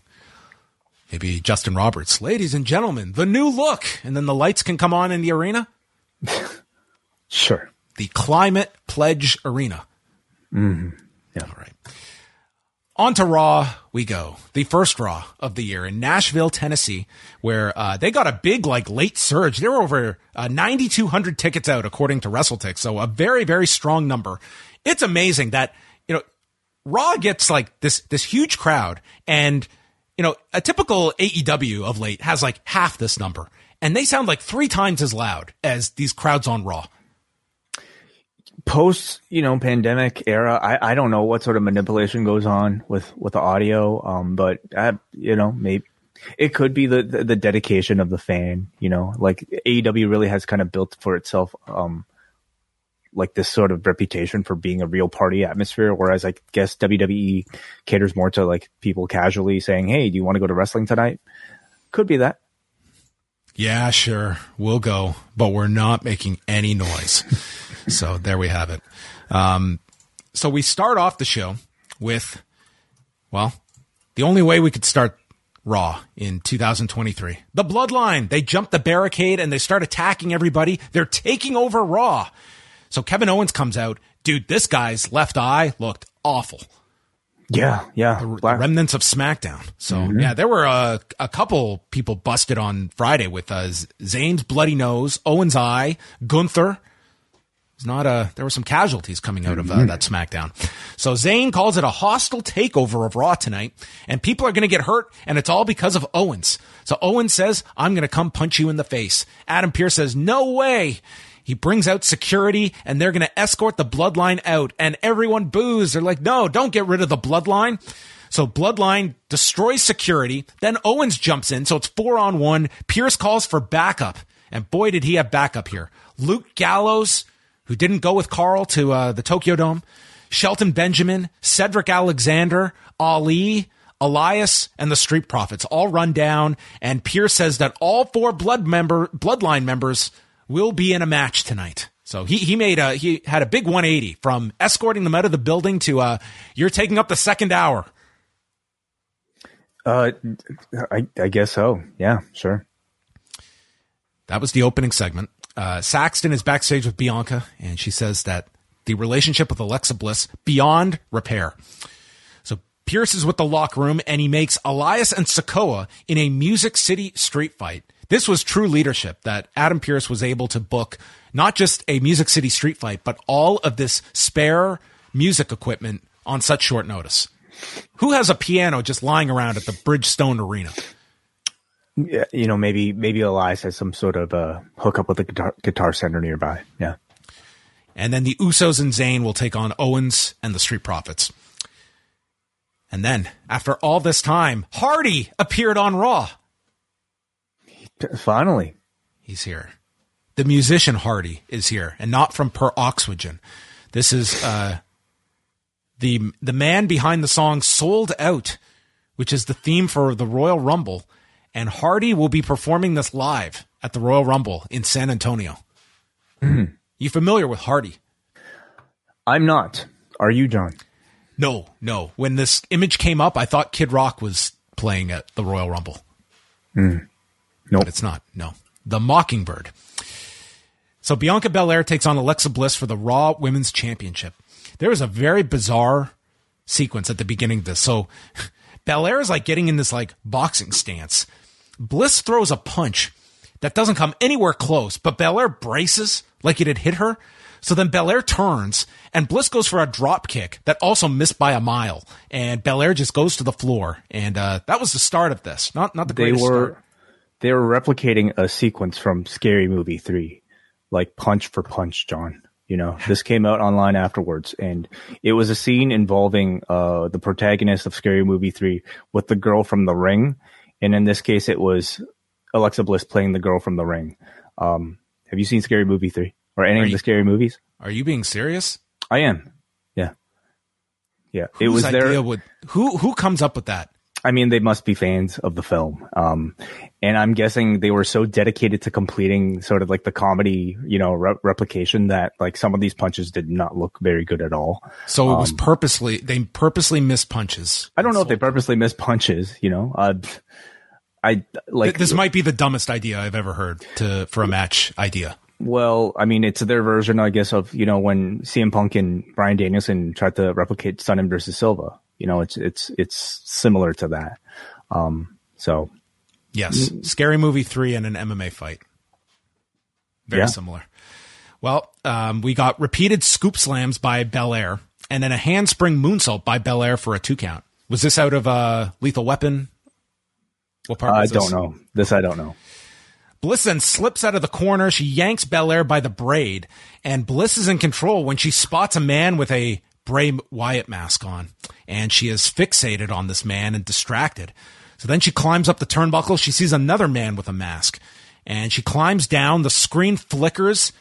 maybe Justin Roberts, ladies and gentlemen, the new look, and then the lights can come on in the arena. Sure. The Climate Pledge Arena. Mm-hmm. Yeah. All right. On to Raw we go. The first Raw of the year in Nashville, Tennessee, where uh, they got a big, like, late surge. There were over uh, 9,200 tickets out, according to WrestleTix. So a very, very strong number. It's amazing that, you know, Raw gets like this, this huge crowd and, you know, a typical AEW of late has like half this number and they sound like three times as loud as these crowds on Raw. Post, you know, pandemic era, I, I don't know what sort of manipulation goes on with, with the audio. Um, but, I, you know, maybe it could be the, the, the dedication of the fan, you know, like AEW really has kind of built for itself, um, like this sort of reputation for being a real party atmosphere. Whereas I guess WWE caters more to like people casually saying, Hey, do you want to go to wrestling tonight? Could be that. Yeah, sure. We'll go, but we're not making any noise. so there we have it. Um, so we start off the show with, well, the only way we could start Raw in 2023. The Bloodline. They jump the barricade and they start attacking everybody. They're taking over Raw. So Kevin Owens comes out. Dude, this guy's left eye looked awful. Yeah. Yeah. The Black- remnants of SmackDown. So yeah, there were a, a couple people busted on Friday with uh, Z- Zayn's bloody nose, Owens' eye, Gunther. It's not a. There were some casualties coming out of uh, that SmackDown. So Zayn calls it a hostile takeover of Raw tonight, and people are going to get hurt, and it's all because of Owens. So Owens says, "I'm going to come punch you in the face." Adam Pearce says, "No way." He brings out security and they're going to escort the bloodline out and everyone boos. They're like, no, don't get rid of the bloodline. So bloodline destroys security. Then Owens jumps in. So it's four on one. Pearce calls for backup. And boy, did he have backup here. Luke Gallows, who didn't go with Karl to uh, the Tokyo Dome, Shelton Benjamin, Cedric Alexander, Ali, Elias, and the Street Profits all run down. And Pearce says that all four blood member bloodline members will be in a match tonight. So he he made a he had a big 180 from escorting them out of the building to uh you're taking up the second hour. Uh, I, I guess so. Yeah, sure. That was the opening segment. Uh, Saxton is backstage with Bianca, and she says that the relationship with Alexa Bliss beyond repair. So Pearce is with the locker room, and he makes Elias and Sikoa in a Music City street fight. This was true leadership that Adam Pearce was able to book not just a Music City street fight, but all of this spare music equipment on such short notice. Who has a piano just lying around at the Bridgestone Arena? Yeah, you know, maybe maybe Elias has some sort of uh, hookup with a guitar, guitar center nearby. Yeah. And then the Usos and Zayn will take on Owens and the Street Profits. And then, after all this time, Hardy appeared on Raw. Finally. He's here. The musician Hardy is here, and not from Per Oxygen. This is uh, the the man behind the song "Sold Out," which is the theme for the Royal Rumble, and Hardy will be performing this live at the Royal Rumble in San Antonio. Mm-hmm. You familiar with Hardy? I'm not. Are you, John? No, no. When this image came up, I thought Kid Rock was playing at the Royal Rumble. Mm. No, nope. it's not. No, the Mockingbird. So Bianca Belair takes on Alexa Bliss for the Raw Women's Championship. There was a very bizarre sequence at the beginning of this. So Belair is like getting in this like boxing stance. Bliss throws a punch that doesn't come anywhere close, but Belair braces like it had hit her. So then Belair turns and Bliss goes for a drop kick that also missed by a mile. And Belair just goes to the floor. And uh, that was the start of this. Not not the they greatest were, start. They were replicating a sequence from Scary Movie 3 like punch for punch, John. You know, this came out online afterwards, and it was a scene involving uh, the protagonist of Scary Movie 3 with the girl from the ring. And in this case, it was Alexa Bliss playing the girl from the ring. Um, have you seen Scary Movie 3 or any are of the scary movies? Are you being serious? I am. Yeah. Yeah. Whose it was there. Would, who, who comes up with that? I mean, they must be fans of the film. Um, and I'm guessing they were so dedicated to completing sort of like the comedy, you know, re- replication that like some of these punches did not look very good at all. So it was um, purposely, they purposely missed punches. I don't know if they purposely missed punches, you know, uh, I like this might be the dumbest idea I've ever heard to, for a match idea. Well, I mean, it's their version, I guess, of, you know, when CM Punk and Bryan Danielson tried to replicate Sonnen versus Silva. You know, it's it's it's similar to that. Um, so yes, scary movie three and an MMA fight. Very yeah. similar. Well, um, we got repeated scoop slams by Belair, and then a handspring moonsault by Belair for a two count. Was this out of uh, Lethal Weapon? What part? Uh, I don't know. This I don't know. Bliss then slips out of the corner. She yanks Belair by the braid, and Bliss is in control when she spots a man with a Bray Wyatt mask on, and she is fixated on this man and distracted. So then she climbs up the turnbuckle. She sees another man with a mask, and she climbs down. The screen flickers.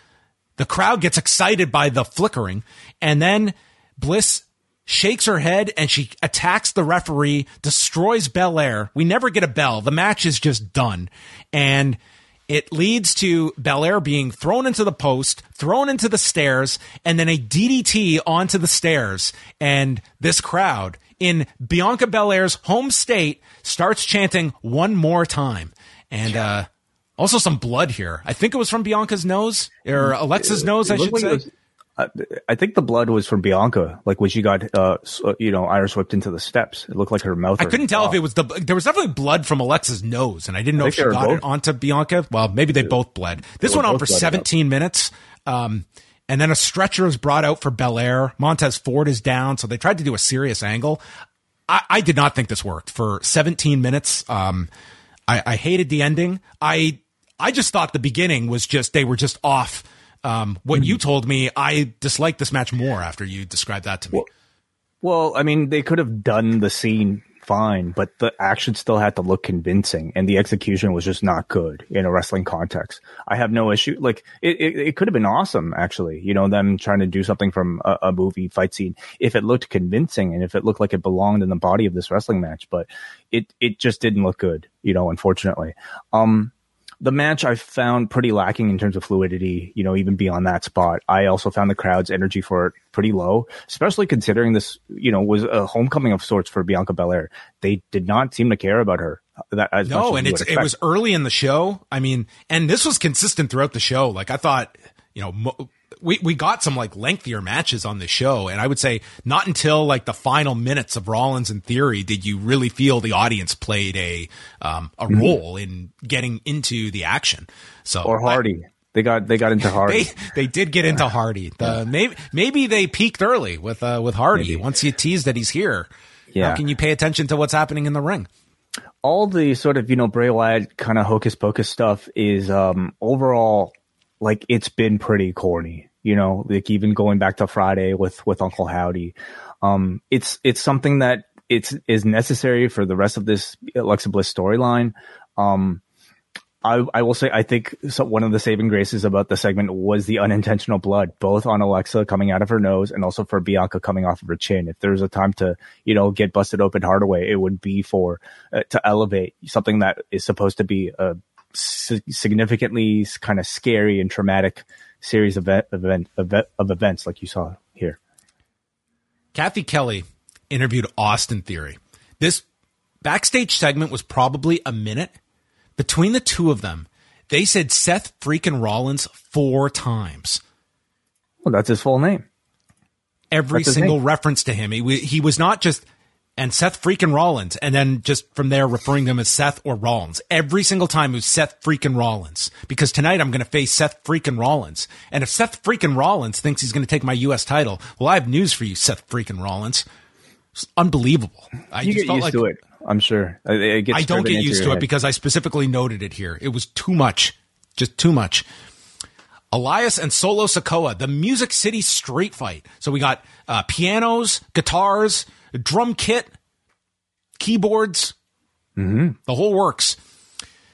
The crowd gets excited by the flickering, and then Bliss shakes her head and she attacks the referee, destroys Belair. We never get a bell. The match is just done. And it leads to Belair being thrown into the post, thrown into the stairs, and then a DDT onto the stairs. And this crowd in Bianca Belair's home state starts chanting one more time. And, uh, also some blood here. I think it was from Bianca's nose or Alexa's nose, I should like say. I think the blood was from Bianca, like when she got, uh, uh, you know, Irish whipped into the steps. It looked like her mouth. I couldn't tell if it was the. There was definitely blood from Alexa's nose, and I didn't know I if she got both. it onto Bianca. Well, maybe they both bled. This went on for 17 minutes. Um, and then a stretcher was brought out for Belair. Montez Ford is down, so they tried to do a serious angle. I, I did not think this worked for 17 minutes. Um, I, I hated the ending. I I just thought the beginning was just they were just off um, what you told me, I disliked this match more after you described that to me. Well, well, I mean, they could have done the scene fine, but the action still had to look convincing, and the execution was just not good in a wrestling context. I have no issue. Like it, it, it could have been awesome, actually. You know, them trying to do something from a, a, movie fight scene if it looked convincing and if it looked like it belonged in the body of this wrestling match. But it it just didn't look good. You know, unfortunately. Um, the match I found pretty lacking in terms of fluidity, you know, even beyond that spot. I also found the crowd's energy for it pretty low, especially considering this, you know, was a homecoming of sorts for Bianca Belair. They did not seem to care about her. That, no, and it's, it was early in the show. I mean, and this was consistent throughout the show. Like I thought, you know, mo- we, we got some like lengthier matches on the show. And I would say not until like the final minutes of Rollins and Theory did you really feel the audience played a, um, a mm-hmm. role in getting into the action. So, or Hardy. I, they got they got into Hardy. they, they did get into Hardy. The, maybe maybe they peaked early with uh, with Hardy. Maybe. Once you tease that he's here, yeah. how can you pay attention to what's happening in the ring? all the sort of you know Bray Wyatt kind of hocus pocus stuff is um overall like it's been pretty corny. You know, like even going back to Friday with with Uncle Howdy, um, it's it's something that it's is necessary for the rest of this Alexa Bliss storyline. Um, I, I will say I think so one of the saving graces about the segment was the unintentional blood, both on Alexa coming out of her nose and also for Bianca coming off of her chin. If there's a time to you know get busted open hard away, it would be for uh, to elevate something that is supposed to be a significantly kind of scary and traumatic series of event, event of events like you saw here. Cathy Kelley interviewed Austin Theory. This backstage segment was probably a minute between the two of them, they said Seth freaking Rollins four times. Well, that's his full name. Every single name. reference to him. He, he was not just, and Seth freaking Rollins, and then just from there referring to him as Seth or Rollins. Every single time it was Seth freaking Rollins. Because tonight I'm going to face Seth freaking Rollins. And if Seth freaking Rollins thinks he's going to take my U.S. title, well, I have news for you, Seth freaking Rollins. It's unbelievable. I you just get used like, to it. I'm sure. I don't get used to head. it because I specifically noted it here. It was too much, just too much. Elias and Solo Sikoa, the Music City Street Fight. So we got uh, pianos, guitars, drum kit, keyboards, mm-hmm. the whole works.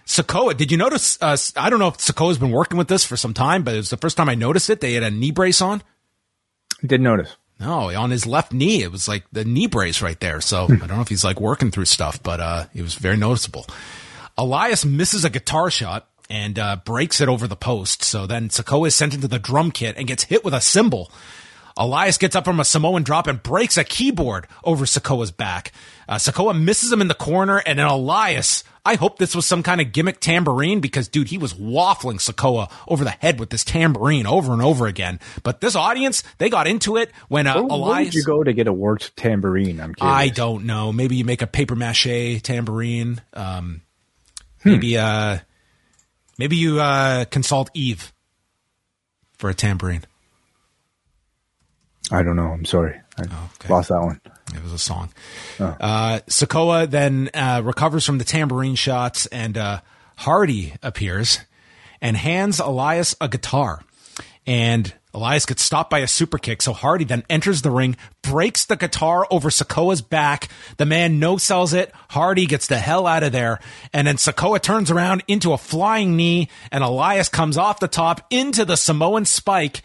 Sikoa, did you notice? Uh, I don't know if Sikoa's been working with this for some time, but it was the first time I noticed it. They had a knee brace on. Did notice. No, on his left knee, it was like the knee brace right there. So I don't know if he's like working through stuff, but uh, it was very noticeable. Elias misses a guitar shot and uh, breaks it over the post. So then Sikoa is sent into the drum kit and gets hit with a cymbal. Elias gets up from a Samoan drop and breaks a keyboard over Sikoa's back. Uh, Sikoa misses him in the corner, and then Elias I hope this was some kind of gimmick tambourine because, dude, he was waffling Sikoa over the head with this tambourine over and over again. But this audience, they got into it when uh, where, Elias. Where did you go to get a worked tambourine? I'm curious. I don't know. Maybe you make a paper mache tambourine. Um, hmm. Maybe uh, maybe you uh, consult Eve for a tambourine. I don't know. I'm sorry. I okay. lost that one. It was a song. Oh. Uh, Sikoa then uh, recovers from the tambourine shots, and uh, Hardy appears and hands Elias a guitar. And Elias gets stopped by a super kick, so Hardy then enters the ring, breaks the guitar over Sikoa's back. The man no sells it. Hardy gets the hell out of there. And then Sikoa turns around into a flying knee, and Elias comes off the top into the Samoan spike.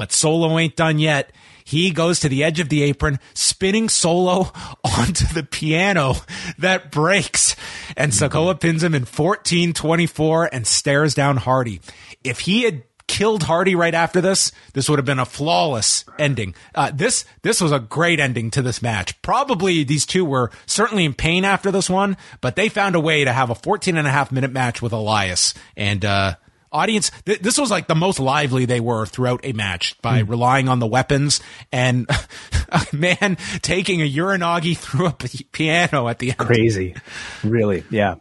But Solo ain't done yet. He goes to the edge of the apron, spinning solo onto the piano that breaks. And Sikoa pins him in 14 24 and stares down Hardy. If he had killed Hardy right after this, this would have been a flawless ending. Uh, this this was a great ending to this match. Probably these two were certainly in pain after this one, but they found a way to have a 14 and a half minute match with Elias. And uh, audience th- this was like the most lively they were throughout a match by mm. relying on the weapons and a man taking a uranage through a p- piano at the end. Crazy. Really yeah.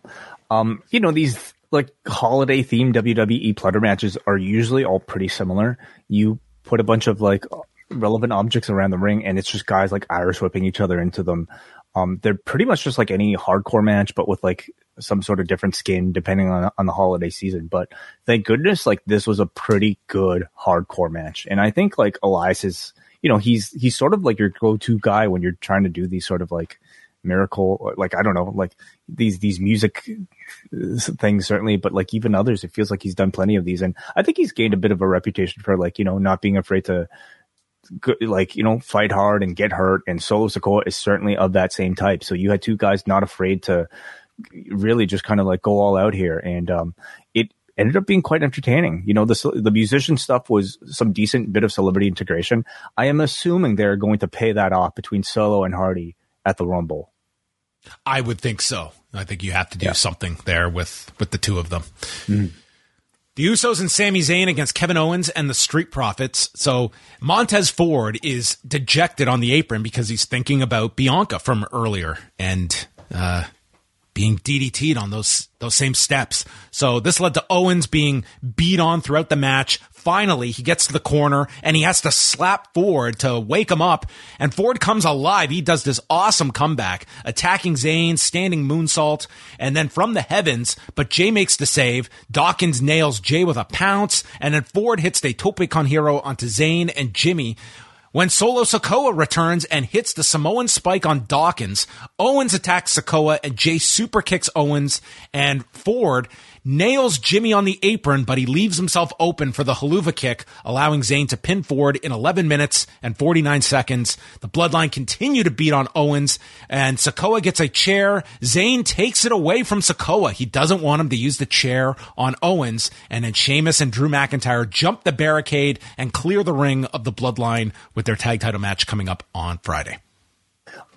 Um you know these like holiday themed WWE plunder matches are usually all pretty similar. You put a bunch of like relevant objects around the ring and it's just guys like Irish whipping each other into them. Um, they're pretty much just like any hardcore match, but with like some sort of different skin depending on on the holiday season. But thank goodness, like this was a pretty good hardcore match, and I think like Elias is, you know, he's he's sort of like your go to guy when you're trying to do these sort of like miracle, like I don't know, like these these music uh, things certainly, but like even others, it feels like he's done plenty of these, and I think he's gained a bit of a reputation for like you know not being afraid to like you know fight hard and get hurt. And solo Sikoa is certainly of that same type. So you had two guys not afraid to really just kind of like go all out here and um it ended up being quite entertaining you know the the musician stuff was some decent bit of celebrity integration i am assuming they're going to pay that off between solo and hardy at the rumble i would think so i think you have to do yeah. something there with with the two of them mm. The Usos and Sami Zayn against Kevin Owens and the Street Profits. So Montez Ford is dejected on the apron because he's thinking about Bianca from earlier. And uh, being DDT'd on those those same steps. So this led to Owens being beat on throughout the match. Finally, he gets to the corner and he has to slap Ford to wake him up. And Ford comes alive. He does this awesome comeback, attacking Zayn, standing moonsault, and then from the heavens, but Jey makes the save. Dawkins nails Jey with a pounce, and then Ford hits the tope con hilo onto Zayn and Jimmy. When Solo Sikoa returns and hits the Samoan spike on Dawkins, Owens attacks Sikoa and Jey super kicks Owens and Ford nails Jimmy on the apron, but he leaves himself open for the haluva kick, allowing Zayn to pin Ford in 11 minutes and 49 seconds. The Bloodline continue to beat on Owens, and Sikoa gets a chair. Zayn takes it away from Sikoa. He doesn't want him to use the chair on Owens, and then Sheamus and Drew McIntyre jump the barricade and clear the ring of the Bloodline with their tag title match coming up on Friday.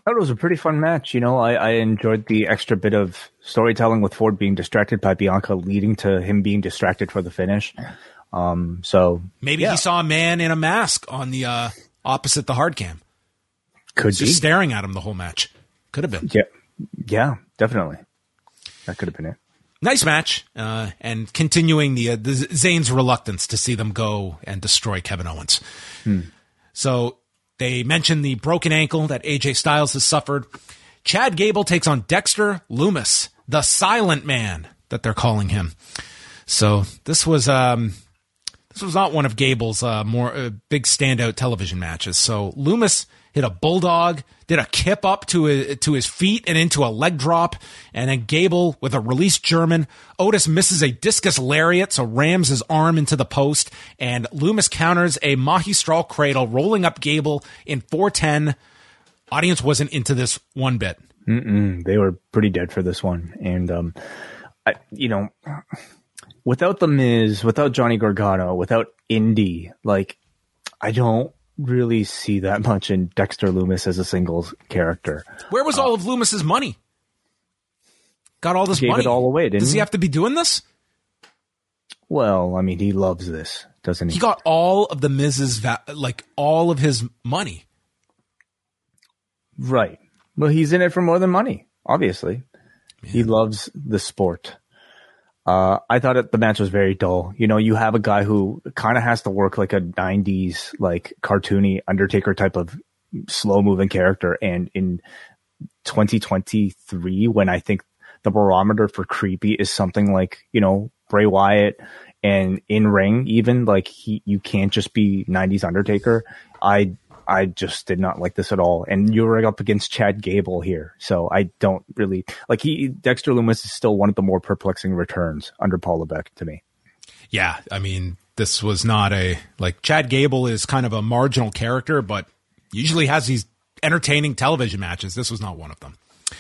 I thought it was a pretty fun match. You know, I, I enjoyed the extra bit of storytelling with Ford being distracted by Bianca, leading to him being distracted for the finish. Um, so maybe yeah. he saw a man in a mask on the uh, opposite the hard cam, could be staring at him the whole match. Could have been. Yeah, yeah, definitely. That could have been it. Nice match, uh, and continuing the, uh, the Zayn's reluctance to see them go and destroy Kevin Owens. Hmm. So they mention the broken ankle that AJ Styles has suffered. Chad Gable takes on Dexter Lumis, the silent man that they're calling him. So this was um, this was not one of Gable's uh, more uh, big standout television matches. So Lumis hit a bulldog, did a kip up to his, to his feet and into a leg drop, and then Gable with a released German. Otis misses a discus lariat, so rams his arm into the post, and Lumis counters a Magistral cradle, rolling up Gable in 410. Audience wasn't into this one bit. Mm-mm, they were pretty dead for this one, and um, I, you know, without the Miz, without Johnny Gargano, without Indi, like I don't really see that much in Dexter Lumis as a singles character. Where was uh, all of Lumis's money? Got all this gave money. it all away, didn't Does he he? have to be doing this? Well, I mean, he loves this, doesn't he? He got all of the Miz's va- like all of his money. Right. Well, he's in it for more than money, obviously. He loves the sport. Uh, I thought it, the match was very dull. You know, you have a guy who kind of has to work like a 90s, like cartoony Undertaker type of slow moving character. And in 2023, when I think the barometer for creepy is something like, you know, Bray Wyatt and in ring, even like he, you can't just be 90s Undertaker. I I just did not like this at all. And you're up against Chad Gable here. So I don't really like he Dexter Lumis is still one of the more perplexing returns under Paul Levesque to me. Yeah, I mean, this was not a like Chad Gable is kind of a marginal character, but usually has these entertaining television matches. This was not one of them.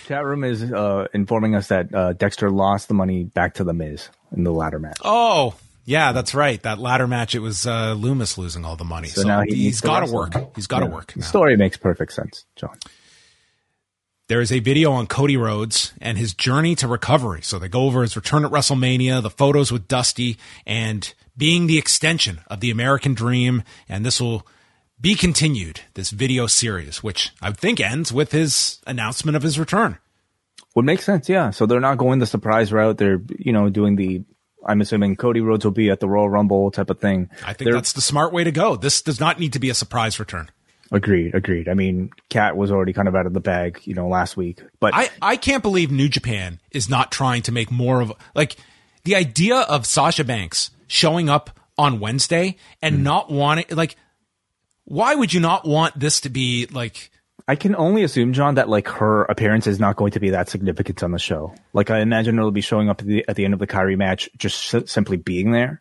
Chat room is uh, informing us that uh, Dexter lost the money back to the Miz in the latter match. Oh, yeah, that's right. That ladder match, it was uh, Lumis losing all the money. So, So now he he's got to work. He's got to Yeah. work. The story makes perfect sense, John. There is a video on Cody Rhodes and his journey to recovery. So they go over his return at WrestleMania, the photos with Dusty, and being the extension of the American Dream. And this will be continued, this video series, which I think ends with his announcement of his return. Would make sense, yeah. So they're not going the surprise route. They're, you know, doing the. I'm assuming Cody Rhodes will be at the Royal Rumble type of thing. I think They're- that's the smart way to go. This does not need to be a surprise return. Agreed, agreed. I mean, Cat was already kind of out of the bag, you know, last week. But I, I can't believe New Japan is not trying to make more of like the idea of Sasha Banks showing up on Wednesday and hmm. not wanting like why would you not want this to be like I can only assume, John, that like her appearance is not going to be that significant on the show. Like I imagine it'll be showing up at the, at the end of the Kairi match, just s- simply being there.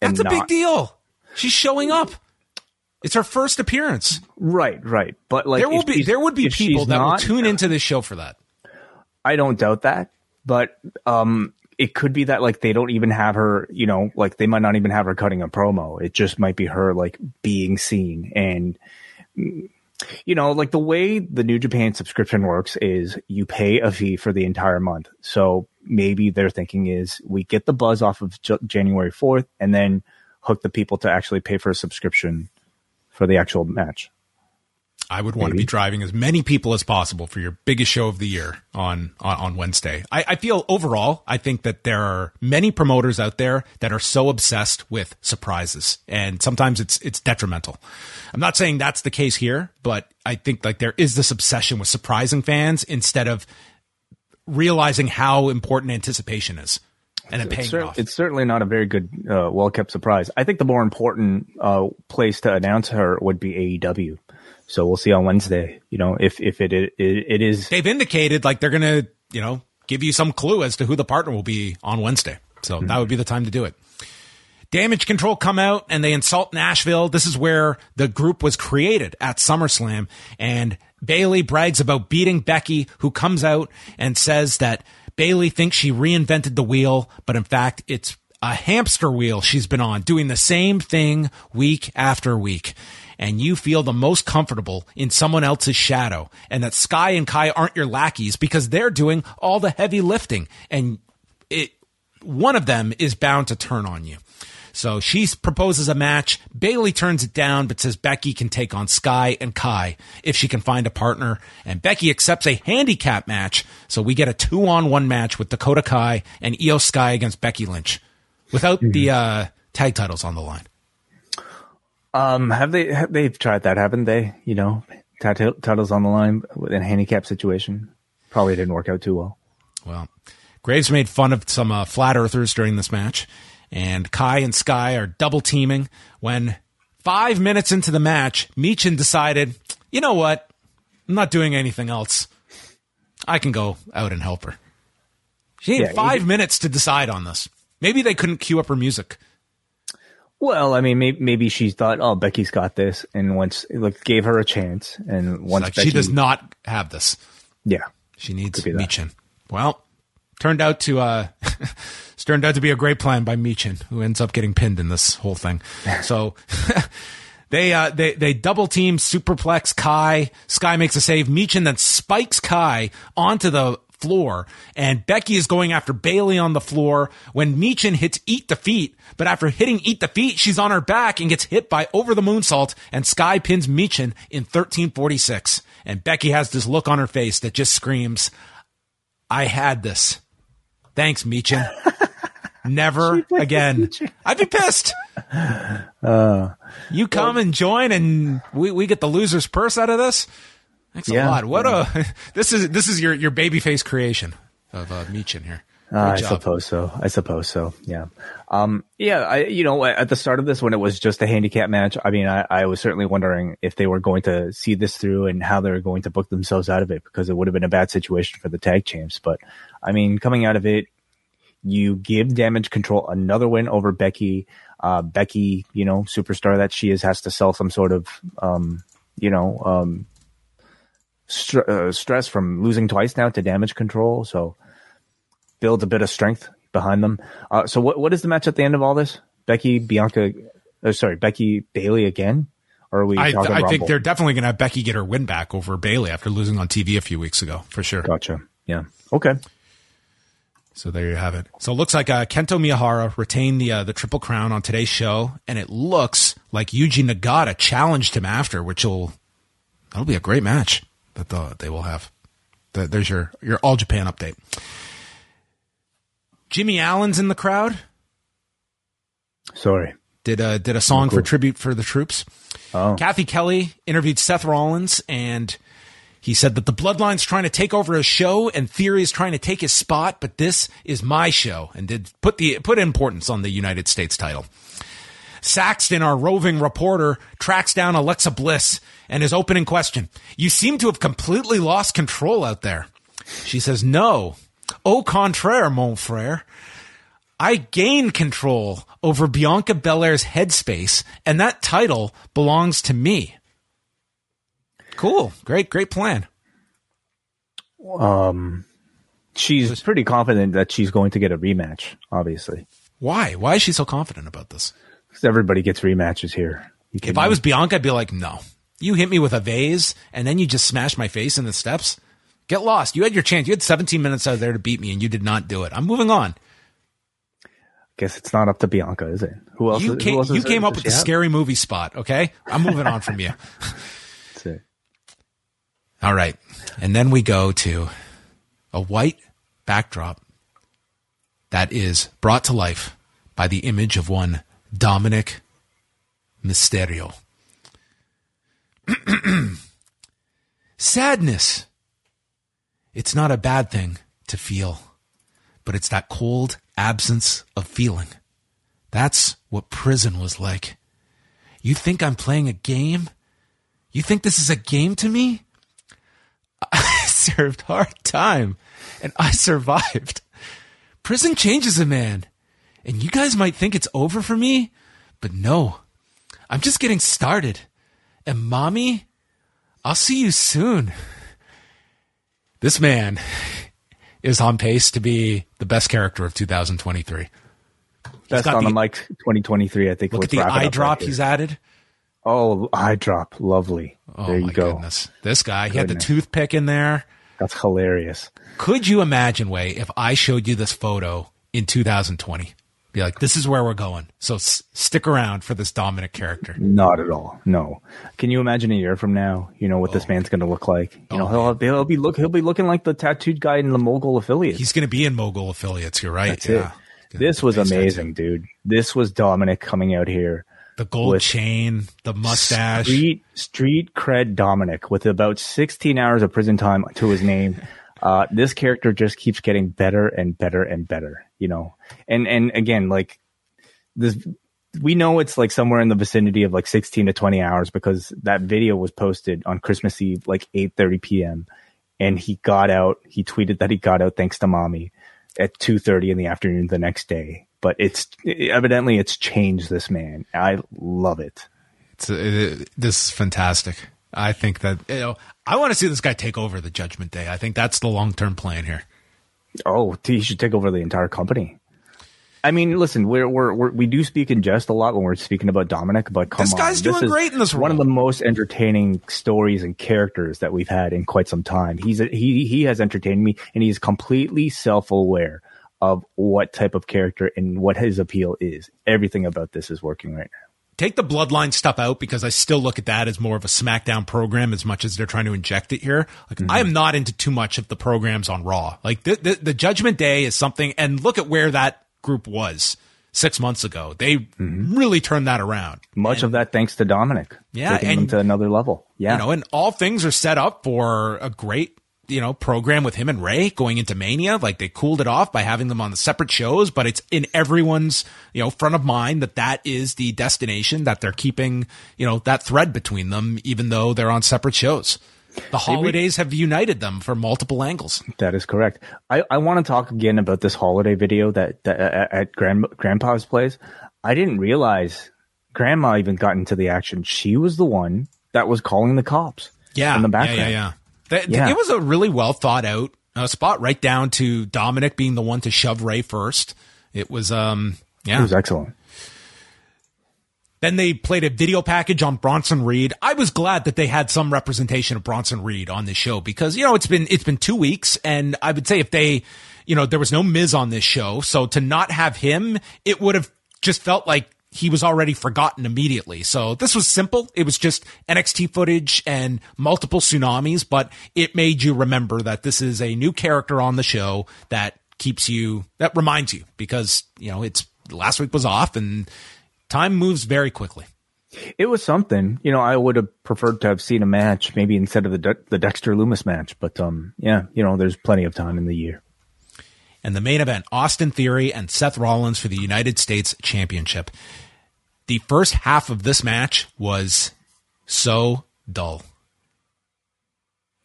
that's a big deal. She's showing up. It's her first appearance. Right, right. But like There will be there would be people that will tune into this show for that. I don't doubt that, but um, it could be that like they don't even have her. You know, like they might not even have her cutting a promo. It just might be her like being seen and. You know, like the way the New Japan subscription works is you pay a fee for the entire month. So maybe their thinking is we get the buzz off of J- January 4th and then hook the people to actually pay for a subscription for the actual match. I would want to be driving as many people as possible for your biggest show of the year on on, on Wednesday. I, I, feel overall, I think that there are many promoters out there that are so obsessed with surprises, and sometimes it's it's detrimental. I'm not saying that's the case here, but I think like there is this obsession with surprising fans instead of realizing how important anticipation is and it's, paying cer- off. It's certainly not a very good, uh, well kept surprise. I think the more important uh, place to announce her would be AEW. So we'll see on Wednesday. You know, if if it it, it is, they've indicated like they're gonna you know give you some clue as to who the partner will be on Wednesday. So mm-hmm. that would be the time to do it. Damage Control come out and they insult Nashville. This is where the group was created at SummerSlam. And Bayley brags about beating Becky, who comes out and says that Bayley thinks she reinvented the wheel, but in fact, it's a hamster wheel she's been on, doing the same thing week after week and you feel the most comfortable in someone else's shadow and that Sky and Kai aren't your lackeys because they're doing all the heavy lifting and it, one of them is bound to turn on you. So she proposes a match. Bayley turns it down, but says Becky can take on Sky and Kai if she can find a partner. And Becky accepts a handicap match. So we get a two on one match with Dakota Kai and Iyo Sky against Becky Lynch without mm-hmm. the uh, tag titles on the line. Um, have they? Have, they've tried that, haven't they? You know, titles on the line in a handicap situation. Probably didn't work out too well. Well, Graves made fun of some uh, flat earthers during this match, and Kai and Sky are double teaming. When five minutes into the match, Michin decided, you know what? I'm not doing anything else. I can go out and help her. She had yeah, five he, minutes to decide on this. Maybe they couldn't cue up her music. Well, I mean, maybe, maybe she thought, "Oh, Becky's got this," and once like gave her a chance, and once like, Becky, she does not have this. Yeah, she needs Michin. Well, turned out to uh, turned out to be a great plan by Michin, who ends up getting pinned in this whole thing. So. They uh they they double team superplex Kai. Sky makes a save. Michin then spikes Kai onto the floor, and Becky is going after Bayley on the floor when Michin hits Eat the Feet. But after hitting Eat the Feet, she's on her back and gets hit by Over the Moonsault, and Sky pins Michin in 1346. And Becky has this look on her face that just screams, I had this. Thanks, Michin. Never again. I'd be pissed. Uh, you come well, and join, and we, we get the loser's purse out of this. Thanks yeah, a lot. What yeah. a this is this is your your baby face creation of uh, Michin here. Uh, I suppose so. I suppose so. Yeah. Um, yeah. I, you know, at the start of this, when it was just a handicap match, I mean, I, I was certainly wondering if they were going to see this through and how they were going to book themselves out of it because it would have been a bad situation for the tag champs. But I mean, coming out of it, you give damage control another win over Becky. Uh, Becky, you know, superstar that she is, has to sell some sort of, um, you know, um, st- uh, stress from losing twice now to damage control. So builds a bit of strength behind them. Uh, so what what is the match at the end of all this? Becky Bianca, uh, sorry, Becky Bayley again. Or are we? I, I think they're definitely going to have Becky get her win back over Bayley after losing on TV a few weeks ago, for sure. Gotcha. Yeah. Okay. So there you have it. So it looks like uh, Kento Miyahara retained the uh, the triple crown on today's show, and it looks like Yuji Nagata challenged him after, which will that'll be a great match that the, they will have. The, there's your your All Japan update. Jimmy Allen's in the crowd. Sorry. Did a did a song oh, cool. for tribute for the troops. Oh. Cathy Kelley interviewed Seth Rollins and he said that the bloodline's trying to take over his show and Theory is trying to take his spot, but this is my show and did put the put importance on the United States title. Saxton, our roving reporter, tracks down Alexa Bliss and his opening question. You seem to have completely lost control out there. She says, no. Au contraire, mon frere. I gained control over Bianca Belair's headspace, and that title belongs to me. Cool. Great, great plan. Um, she's pretty confident that she's going to get a rematch, obviously. Why? Why is she so confident about this? Because everybody gets rematches here. If I was Bianca, I'd be like, no. You hit me with a vase and then you just smashed my face in the steps. Get lost. You had your chance. You had 17 minutes out there to beat me and you did not do it. I'm moving on. Guess it's not up to Bianca, is it? Who else? You came, else you came up with the have? scary movie spot. Okay. I'm moving on from you. All right. And then we go to a white backdrop that is brought to life by the image of one Dominic Mysterio. Sadness. It's not a bad thing to feel, but it's that cold absence of feeling. That's what prison was like. You think I'm playing a game? You think this is a game to me? I served hard time and I survived. Prison changes a man. And you guys might think it's over for me, but no. I'm just getting started. And mommy, I'll see you soon. This man is on pace to be the best character of 2023. Best got on the, the- mic 2023, I think. Look at the eye drop right he's added. Oh, eye drop. Lovely. Oh there you my go. goodness. This guy, he had the toothpick in there. That's hilarious. Could you imagine, Wai, if I showed you this photo in 2020? Be like, this is where we're going. So s- stick around for this Dominic character. Not at all. No. Can you imagine a year from now? You know what this Oh. man's going to look like. You know, oh. he'll, he'll be look. He'll be looking like the tattooed guy in the mogul affiliate. He's going to be in Mogul affiliates. You're right. That's yeah. it. This was amazing, dude. This was Dominic coming out here. The gold chain, the mustache. Street street cred Dominic with about 16 hours of prison time to his name. Uh, this character just keeps getting better and better and better, you know. And and again, like this, we know it's like somewhere in the vicinity of like 16 to 20 hours because that video was posted on Christmas Eve, like 8:30 p.m. And he got out. He tweeted that he got out thanks to mommy at 2:30 in the afternoon the next day. But it's evidently it's changed this man. I love it. It's, it, this is fantastic. I think that, you know, I want to see this guy take over the Judgment Day. I think that's the long term plan here. Oh, he should take over the entire company. I mean, listen, we're, we're, we're we do speak in jest a lot when we're speaking about Dominic, but come This on, guy's doing great in this One of the most entertaining stories and characters that we've had in quite some time. He's a, he he has entertained me, and he's completely self aware of what type of character and what his appeal is. Everything about this is working right now. Take the bloodline stuff out because I still look at that as more of a SmackDown program as much as they're trying to inject it here. Like I mm-hmm. am not into too much of the programs on Raw. Like the, the the Judgment Day is something, and look at where that group was six months ago. They mm-hmm. really turned that around. Much of that thanks to Dominic. Yeah, taking them to another level. Yeah, You know, and all things are set up for a great you know program with him and Rey going into Mania. Like they cooled it off by having them on the separate shows, but it's in everyone's you know front of mind that that is the destination that they're keeping you know that thread between them, even though they're on separate shows. The holidays have united them for multiple angles. That is correct. I, I want to talk again about this holiday video that, that at, at grand, Grandpa's place. I didn't realize Grandma even got into the action. She was the one that was calling the cops. Yeah, in the yeah, background. yeah, yeah. That- Yeah. It was a really well thought out uh, spot, right down to Dominic being the one to shove Rey first. It was, um, yeah. It was excellent. Then they played a video package on Bronson Reed. I was glad that they had some representation of Bronson Reed on this show because, you know, it's been, it's been two weeks and I would say if they, you know, there was no Miz on this show. So to not have him, it would have just felt like he was already forgotten immediately. So this was simple. It was just NXT footage and multiple tsunamis, but it made you remember that this is a new character on the show that keeps you, that reminds you because, you know, it's last week was off and time moves very quickly. It was something. You know, I would have preferred to have seen a match maybe instead of the De- the Dexter Lumis match. But um, yeah, you know, there's plenty of time in the year. And the main event, Austin Theory and Seth Rollins for the United States Championship. The first half of this match was so dull.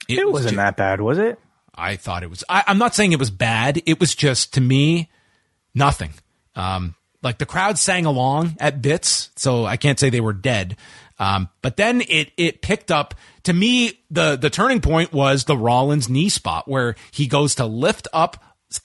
It, was wasn't ju- that bad, was it? I thought it was. I, I'm not saying it was bad. It was just to me nothing. Um, like the crowd sang along at bits, so I can't say they were dead. Um, but then it it picked up. To me, the the turning point was the Rollins knee spot where he goes to lift up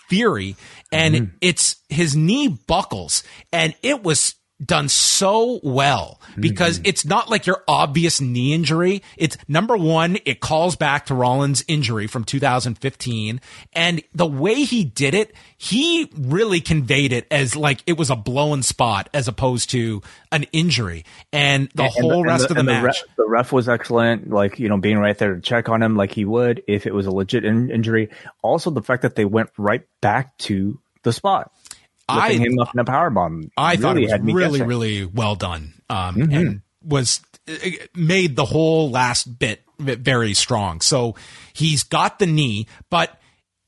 Theory, and mm-hmm. it's his knee buckles, and it was done so well because mm-hmm. it's not like your obvious knee injury. It's number one, it calls back to Rollins' injury from 2015. And the way he did it, he really conveyed it as like it was a blown spot as opposed to an injury. And the and, whole and the, rest the, of the match. The ref, the ref, was excellent, like, you know, being right there to check on him like he would if it was a legit in- injury. Also, the fact that they went right back to the spot. I him up in a power bomb. I really thought it was really, guessing. really well done, um, mm-hmm. and was made the whole last bit very strong. So he's got the knee, but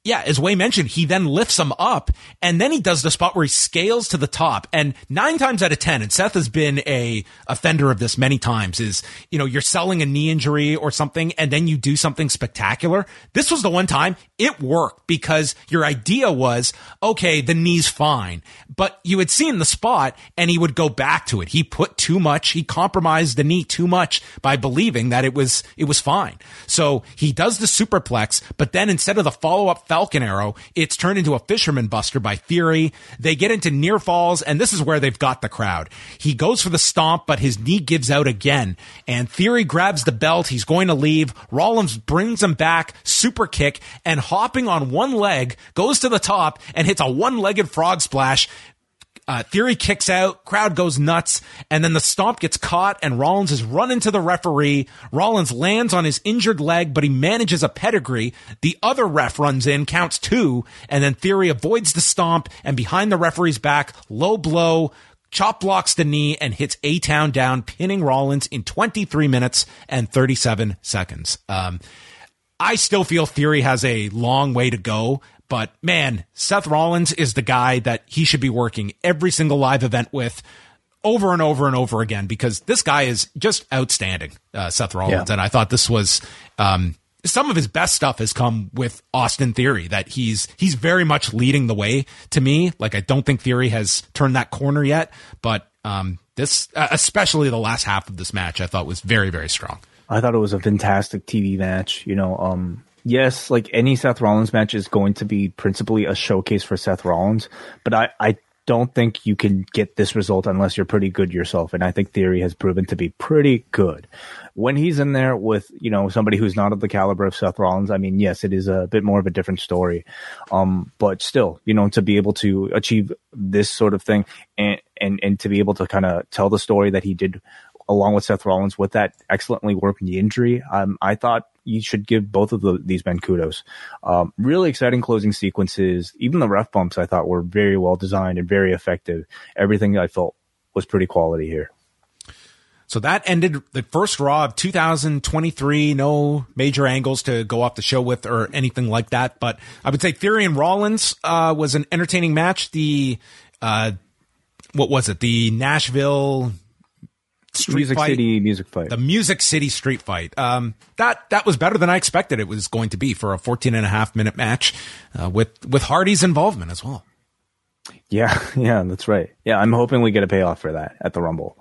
yeah, as Wai mentioned, he then lifts him up and then he does the spot where he scales to the top. And nine times out of 10, and Seth has been a offender of this many times is, you know, you're selling a knee injury or something and then you do something spectacular. This was the one time it worked because your idea was, okay, the knee's fine, but you had seen the spot and he would go back to it. He put too much. He compromised the knee too much by believing that it was, it was fine. So he does the superplex, but then instead of the follow up Falcon Arrow, it's turned into a Fisherman Buster by Theory. They get into near falls, and this is where they've got the crowd. He goes for the stomp, but his knee gives out again, and Theory grabs the belt. He's going to leave. Rollins brings him back, super kick, and hopping on one leg, goes to the top and hits a one legged frog splash. Uh, Theory kicks out, crowd goes nuts, and then the stomp gets caught, and Rollins is run into the referee. Rollins lands on his injured leg, but he manages a pedigree. The other ref runs in, counts two, and then Theory avoids the stomp, and behind the referee's back, low blow, chop blocks the knee, and hits A Town down, pinning Rollins in 23 minutes and 37 seconds. Um, I still feel Theory has a long way to go, but man, Seth Rollins is the guy that he should be working every single live event with over and over and over again because this guy is just outstanding, uh, Seth Rollins. Yeah. And I thought this was, um, some of his best stuff has come with Austin Theory that he's he's very much leading the way to me. Like I don't think Theory has turned that corner yet, but um, this uh, especially the last half of this match I thought was very very strong. I thought it was a fantastic TV match. You know, um, yes, like any Seth Rollins match is going to be principally a showcase for Seth Rollins, but I, I don't think you can get this result unless you're pretty good yourself. And I think Theory has proven to be pretty good. When he's in there with, you know, somebody who's not of the caliber of Seth Rollins, I mean, yes, it is a bit more of a different story. Um, but still, you know, to be able to achieve this sort of thing and, and, and to be able to kind of tell the story that he did along with Seth Rollins with that excellently worked knee injury, um, I thought you should give both of the, these men kudos. Um, really exciting closing sequences. Even the ref bumps I thought were very well designed and very effective. Everything I felt was pretty quality here. So that ended the first Raw of 2023. No major angles to go off the show with or anything like that. But I would say Theory and Rollins uh, was an entertaining match. The uh, what was it? The Nashville street Music fight, City music fight. The Music City street fight. Um, that that was better than I expected it was going to be for a 14 and a half minute match uh, with with Hardy's involvement as well. Yeah, yeah, that's right. Yeah, I'm hoping we get a payoff for that at the Rumble.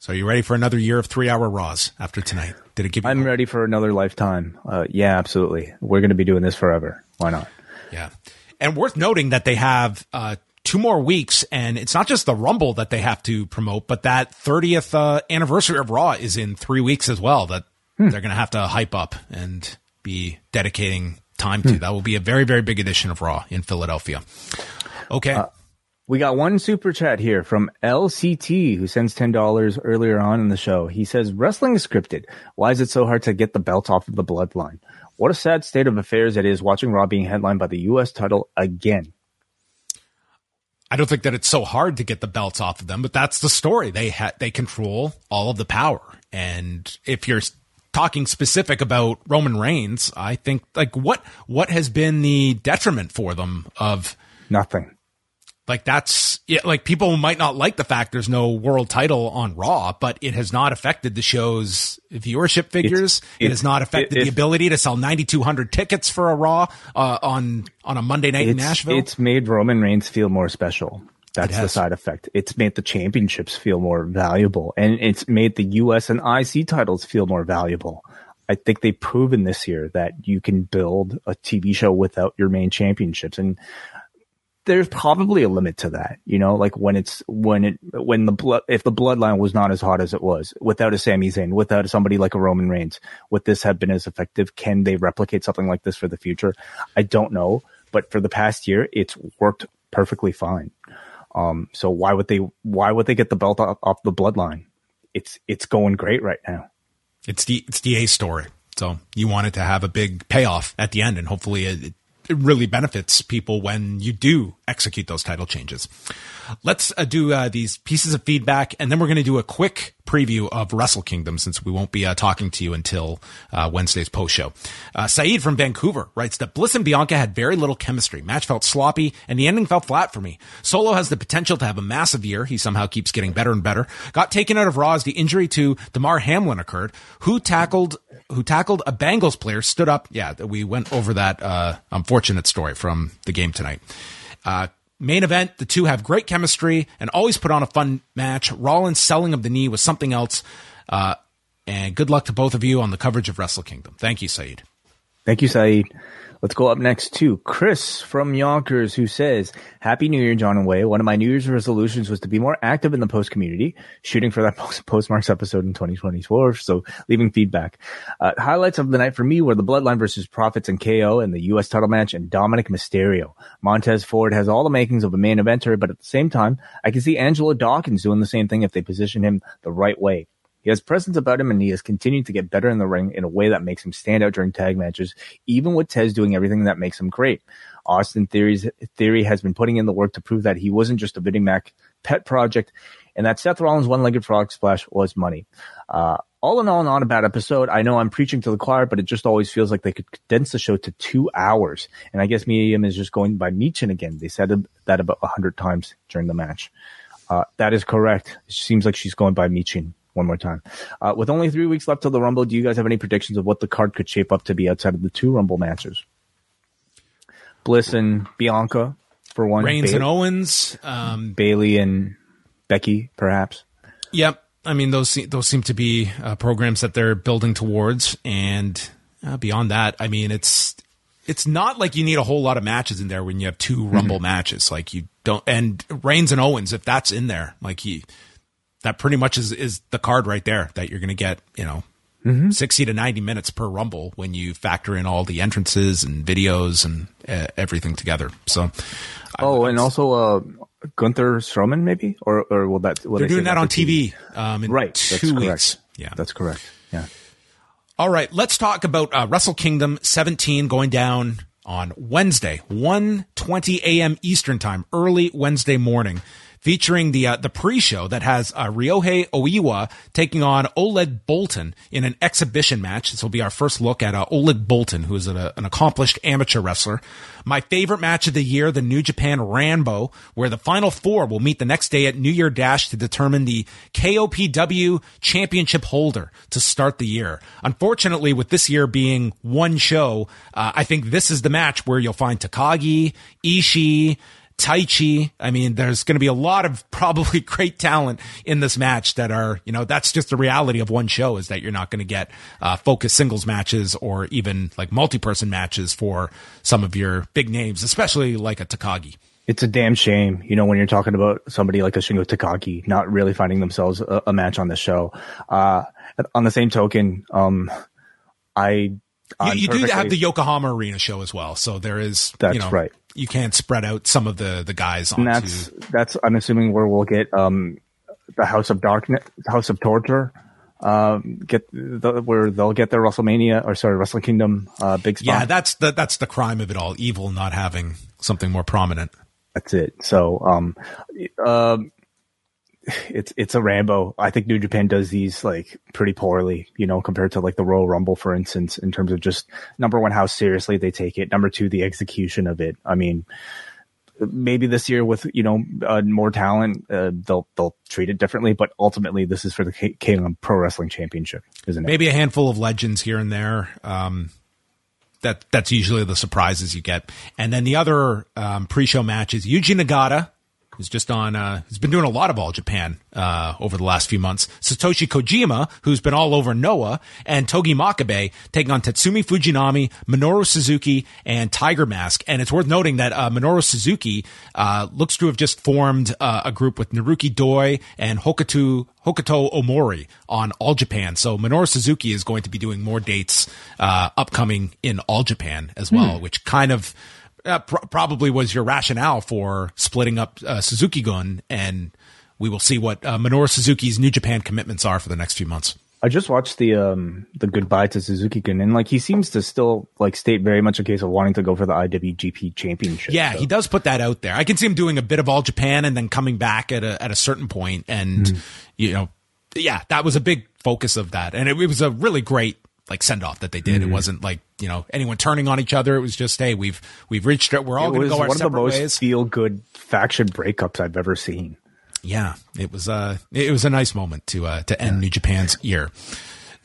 So, are you ready for another year of three hour Raws after tonight? Did it give you? I'm hope? ready for another lifetime. Uh, yeah, absolutely. We're going to be doing this forever. Why not? Yeah. And worth noting that they have uh, two more weeks, and it's not just the Rumble that they have to promote, but that 30th uh, anniversary of Raw is in three weeks as well. That hmm. they're going to have to hype up and be dedicating time to. Hmm. That will be a very, very big edition of Raw in Philadelphia. Okay. Uh, we got one super chat here from LCT who sends $10 earlier on in the show. He says, Wrestling is scripted. Why is it so hard to get the belt off of the bloodline? What a sad state of affairs it is watching Raw being headlined by the U.S. title again. I don't think that it's so hard to get the belts off of them, but that's the story. They ha- they control all of the power. And if you're talking specific about Roman Reigns, I think like what what has been the detriment for them of nothing. Like that's yeah, like people might not like the fact there's no world title on Raw, but it has not affected the show's viewership figures. It's, it has not affected it, the ability to sell 9,200 tickets for a Raw uh, on on a Monday night in Nashville. It's made Roman Reigns feel more special. That's the side effect. It's made the championships feel more valuable, and it's made the U.S. and IC titles feel more valuable. I think they've proven this year that you can build a TV show without your main championships. And there's probably a limit to that, you know, like when it's when it when the blood if the bloodline was not as hot as it was without a Sami Zayn, without somebody like a Roman Reigns, would this have been as effective? Can they replicate something like this for the future? I don't know, but for the past year, it's worked perfectly fine. Um, so why would they why would they get the belt off, off the bloodline? It's it's going great right now. It's the it's the A story. So you want it to have a big payoff at the end, and hopefully it, it really benefits people when you do execute those title changes. Let's uh, do uh, these pieces of feedback, and then we're going to do a quick preview of Wrestle Kingdom since we won't be uh, talking to you until uh, Wednesday's post show. Uh, Saeed from Vancouver writes that Bliss and Bianca had very little chemistry. Match felt sloppy, and the ending felt flat for me. Solo has the potential to have a massive year. He somehow keeps getting better and better. Got taken out of Raw as the injury to Damar Hamlin occurred. Who tackled who tackled a Bengals player stood up. Yeah, we went over that uh, unfortunate story from the game tonight. Main event, the two have great chemistry and always put on a fun match. Rollins' selling of the knee was something else. Uh, and good luck to both of you on the coverage of Wrestle Kingdom. Thank you, Saeed. Thank you, Saeed. Let's go up next to Chris from Yonkers, who says, Happy New Year, John and Wai. One of my New Year's resolutions was to be more active in the post community, shooting for that post- postmarks episode in 2024. So leaving feedback. Uh, highlights of the night for me were the Bloodline versus Profits and KO and the U.S. title match and Dominic Mysterio. Montez Ford has all the makings of a main eventer, but at the same time, I can see Angelo Dawkins doing the same thing if they position him the right way. He has presence about him and he has continued to get better in the ring in a way that makes him stand out during tag matches, even with Tez doing everything that makes him great. Austin Theory's theory has been putting in the work to prove that he wasn't just a Vinnie Mac pet project and that Seth Rollins' one-legged frog splash was money. Uh, all in all, not a bad episode. I know I'm preaching to the choir, but it just always feels like they could condense the show to two hours. And I guess Mia Yim is just going by Michin again. They said that about a hundred times during the match. Uh, that is correct. It seems like she's going by Michin one more time. Uh, with only three weeks left till the Rumble, do you guys have any predictions of what the card could shape up to be outside of the two Rumble matches? Bliss and Bianca for one. Reigns and Owens. Um, Bayley and Becky, perhaps. Yep. I mean, those those seem to be uh, programs that they're building towards, and uh, beyond that, I mean, it's it's not like you need a whole lot of matches in there when you have two Rumble mm-hmm. matches. Like you don't, and Reigns and Owens, if that's in there, like he, that pretty much is is the card right there that you're going to get. You know, mm-hmm. sixty to ninety minutes per Rumble when you factor in all the entrances and videos and uh, everything together. So, oh, and also uh, Gunther Strowman, maybe, or or will that? Will they're they doing that, that on TV, TV? Um, in right? Two weeks. Correct. Yeah, that's correct. Yeah. All right, let's talk about uh, Wrestle Kingdom 17 going down on Wednesday, 1:20 a.m. Eastern Time, early Wednesday morning featuring the uh, the pre-show that has uh, Ryohei Oiwa taking on Oleg Boltin in an exhibition match. This will be our first look at uh, Oleg Boltin, who is an, an accomplished amateur wrestler. My favorite match of the year, the New Japan Rambo, where the final four will meet the next day at New Year Dash to determine the KOPW championship holder to start the year. Unfortunately, with this year being one show, uh, I think this is the match where you'll find Takagi, Ishii, Taichi. I mean, there's going to be a lot of probably great talent in this match that are, you know, that's just the reality of one show is that you're not going to get uh, focused singles matches or even like multi-person matches for some of your big names, especially like a Takagi. It's a damn shame, you know, when you're talking about somebody like a Shingo Takagi not really finding themselves a, a match on the show. Uh, on the same token, um, I you, you do have the Yokohama Arena show as well, so there is. That's you know, right. You can't spread out some of the the guys. And that's that's. I'm assuming where we'll get um the House of Darkness, House of Torture. Um, get the, where they'll get their WrestleMania or sorry, Wrestle Kingdom uh, big spot. Yeah, that's the that's the crime of it all. Evil not having something more prominent. That's it. So, um, um, it's it's a Rambo. I think New Japan does these like pretty poorly, you know, compared to like the Royal Rumble, for instance, in terms of just number one, how seriously they take it. Number two, the execution of it. I mean, maybe this year with you know uh, more talent, uh, they'll they'll treat it differently. But ultimately, this is for the K- K- Pro Wrestling Championship, isn't it? Maybe a handful of legends here and there. Um, that that's usually the surprises you get. And then the other um, pre-show match is Yuji Nagata who's just on, uh, who's been doing a lot of All Japan uh, over the last few months. Satoshi Kojima, who's been all over Noah, and Togi Makabe taking on Tatsumi Fujinami, Minoru Suzuki, and Tiger Mask. And it's worth noting that uh, Minoru Suzuki uh, looks to have just formed uh, a group with Naruki Doi and Hokuto Hokuto Omori on All Japan. So Minoru Suzuki is going to be doing more dates uh, upcoming in All Japan as well, which kind of uh, pr- probably was your rationale for splitting up uh, Suzuki Gun, and we will see what uh, Minoru Suzuki's New Japan commitments are for the next few months. I just watched the um the goodbye to Suzuki Gun, and like he seems to still like state very much a case of wanting to go for the IWGP Championship. Yeah, so. he does put that out there. I can see him doing a bit of All Japan and then coming back at a at a certain point, and you know, yeah, that was a big focus of that, and it, it was a really great like send off that they did. It wasn't like you know anyone turning on each other. It was just hey, we've we've reached it. We're all going to go our one of the separate most ways. feel good faction breakups I've ever seen. yeah, it was uh it was a nice moment to uh to end New Japan's year.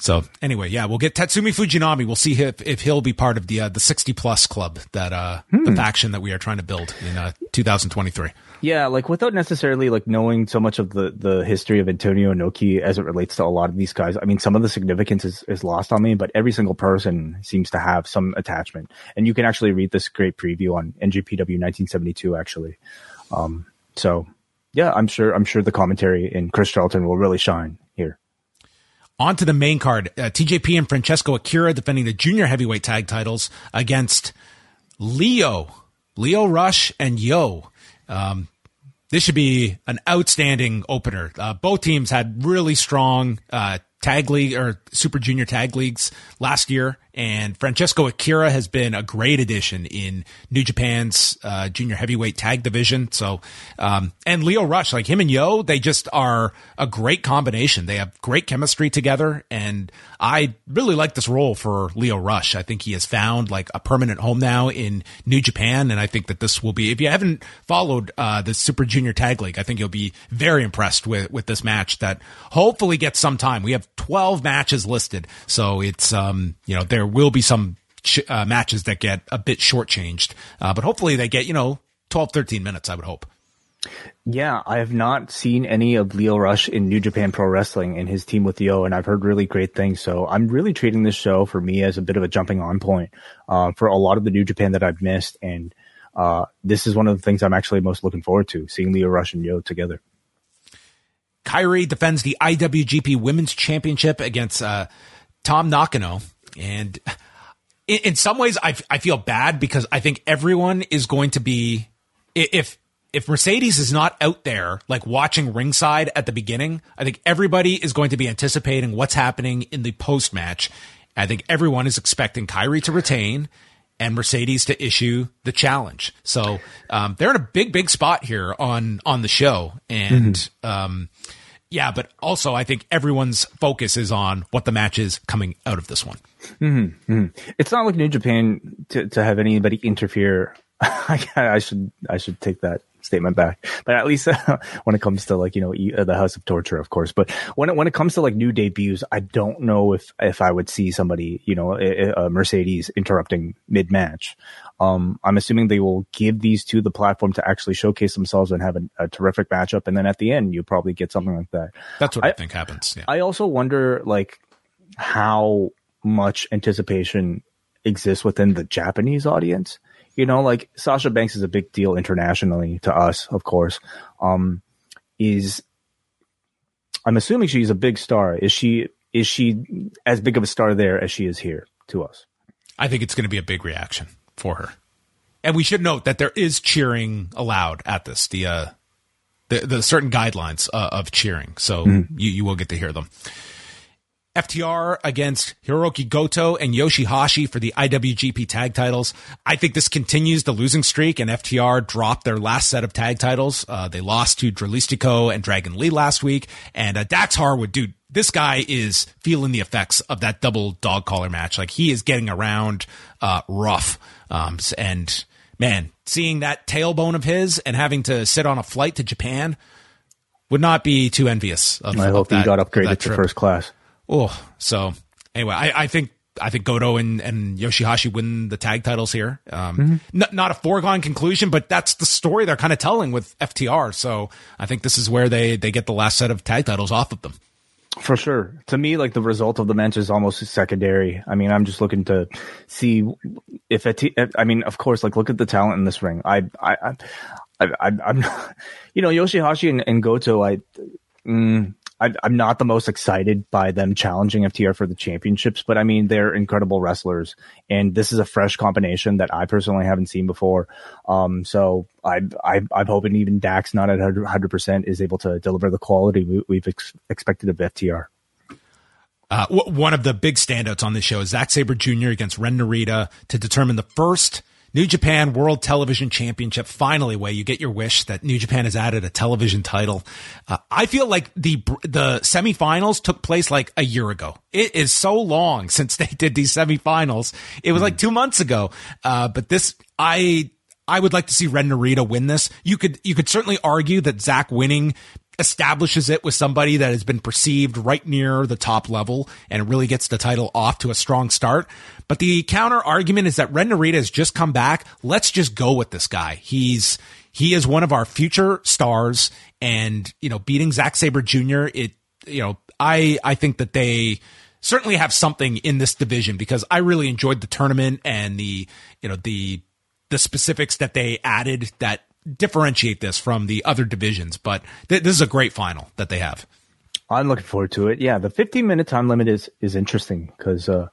So anyway, yeah, we'll get Tatsumi Fujinami. We'll see if, if he'll be part of the uh, the sixty plus club that uh the faction that we are trying to build in uh 2023. Yeah, like without necessarily like knowing so much of the the history of Antonio Inoki as it relates to a lot of these guys. I mean, some of the significance is, is lost on me, but every single person seems to have some attachment. And you can actually read this great preview on NJPW 1972 actually. Um, so yeah, I'm sure I'm sure the commentary in Chris Charlton will really shine. On to the main card. Uh, TJP and Francesco Akira defending the junior heavyweight tag titles against Lio, Lio Rush, and Yo. Um, this should be an outstanding opener. Uh, both teams had really strong uh, tag league or super junior tag leagues last year, and Francesco Akira has been a great addition in New Japan's uh, junior heavyweight tag division. So, um, and Lio Rush, like him and Yo, they just are a great combination. They have great chemistry together, and I really like this role for Lio Rush. I think he has found like a permanent home now in New Japan, and I think that this will be. If you haven't followed uh, the Super Junior Tag League, I think you'll be very impressed with with this match that hopefully gets some time. We have 12 matches listed, so it's um you know there will be some sh- uh, matches that get a bit shortchanged, uh, but hopefully they get you know 12, 13 minutes. I would hope. Yeah, I have not seen any of Lio Rush in New Japan Pro Wrestling and his team with Yo, and I've heard really great things. So I'm really treating this show for me as a bit of a jumping on point uh, for a lot of the New Japan that I've missed. And uh, this is one of the things I'm actually most looking forward to, seeing Lio Rush and Yo together. Kairi defends the IWGP Women's Championship against uh, Tam Nakano, and in, in some ways, I I feel bad because I think everyone is going to be if if Mercedes is not out there like watching ringside at the beginning, I think everybody is going to be anticipating what's happening in the post match. I think everyone is expecting Kairi to retain and Mercedes to issue the challenge. So um, they're in a big, big spot here on on the show, and um, yeah, but also I think everyone's focus is on what the match is coming out of this one. It's not like New Japan to, to have anybody interfere. I should I should take that statement back. But at least uh, when it comes to like you know e- uh, the House of Torture, of course. But when it, when it comes to like new debuts, I don't know if if I would see somebody you know a, a Mercedes interrupting mid match. Um, I'm assuming they will give these two the platform to actually showcase themselves and have a, a terrific matchup, and then at the end you probably get something like that. That's what I, I- think happens. Yeah. I also wonder like how much anticipation exists within the Japanese audience. You know, like Sasha Banks is a big deal internationally to us, of course. Um, is I'm assuming she's a big star. Is she is she as big of a star there as she is here to us? I think it's going to be a big reaction for her. And we should note that there is cheering allowed at this. The uh, the, the certain guidelines uh, of cheering, so you you will get to hear them. FTR against Hiroki Goto and Yoshihashi for the IWGP tag titles. I think this continues the losing streak, and FTR dropped their last set of tag titles. Uh, they lost to Dralistico and Dragon Lee last week, and uh, Dax Harwood, dude, this guy is feeling the effects of that double dog collar match. Like he is getting around uh, rough, um, and man, seeing that tailbone of his and having to sit on a flight to Japan would not be too envious. Of, I hope that, he got upgraded to first class. Oh, so anyway, I, I think I think Goto and, and Yoshihashi win the tag titles here. Um, mm-hmm. n- not a foregone conclusion, but that's the story they're kind of telling with FTR. So I think this is where they, they get the last set of tag titles off of them. For sure. To me, like the result of the match is almost secondary. I mean, I'm just looking to see if it, I mean, of course, like look at the talent in this ring. I, I, I, I am you know, Yoshihashi and, and Goto, I, mm, I, am not the most excited by them challenging FTR for the championships, but I mean, they're incredible wrestlers and this is a fresh combination that I personally haven't seen before. Um, so I, I, I'm hoping even Dax not at 100 percent is able to deliver the quality we, have ex- expected of FTR. Uh, w- one of the big standouts on this show is Zack Sabre Jr. against Ren Narita to determine the first New Japan World Television Championship. Finally, Wai you get your wish that New Japan has added a television title. Uh, I feel like the the semifinals took place like a year ago. It is so long since they did these semifinals. It was like two months ago. Uh, but this, I I would like to see Ren Narita win this. You could you could certainly argue that Zack winning establishes it with somebody that has been perceived right near the top level and really gets the title off to a strong start. But the counter argument is that Ren Narita has just come back. Let's just go with this guy. He's, he is one of our future stars and, you know, beating Zack Sabre Jr. It, you know, I, I think that they, certainly have something in this division because I really enjoyed the tournament and the, you know, the, the specifics that they added that differentiate this from the other divisions. But th- this is a great final that they have. I'm looking forward to it. Yeah, the 15 minute time limit is is interesting because uh,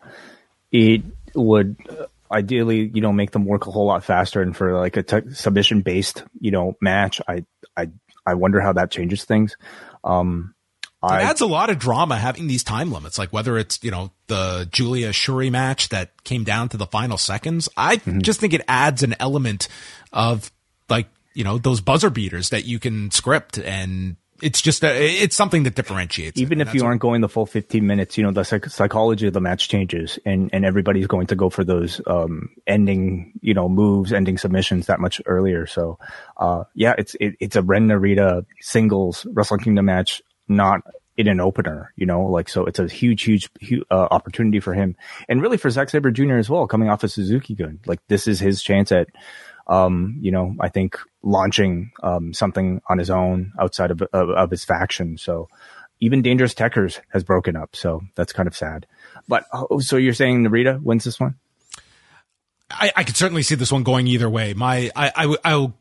it would uh, ideally, you know, make them work a whole lot faster. And for like a t- submission based, you know, match, I I I wonder how that changes things. Um, it adds a lot of drama having these time limits, like whether it's, you know, the Giulia Syuri match that came down to the final seconds. I mm-hmm. just think it adds an element of like you know those buzzer beaters that you can script and it's just a, it's something that differentiates. Even it. if you aren't going the full 15 minutes, you know, the psych- psychology of the match changes and, and everybody's going to go for those, um, ending, you know, moves, ending submissions that much earlier. So, uh, yeah, it's, it, it's a Ren Narita singles Wrestling Kingdom match, not in an opener, you know, like, so it's a huge, huge, huge uh, opportunity for him and really for Zack Sabre Jr. as well, coming off of Suzuki-gun. Like, this is his chance at, um, you know, I think launching um, something on his own outside of, of, of his faction. So even Dangerous Tekkers has broken up. So that's kind of sad. But oh, so you're saying Narita wins this one? I, I could certainly see this one going either way. My, I, I, I,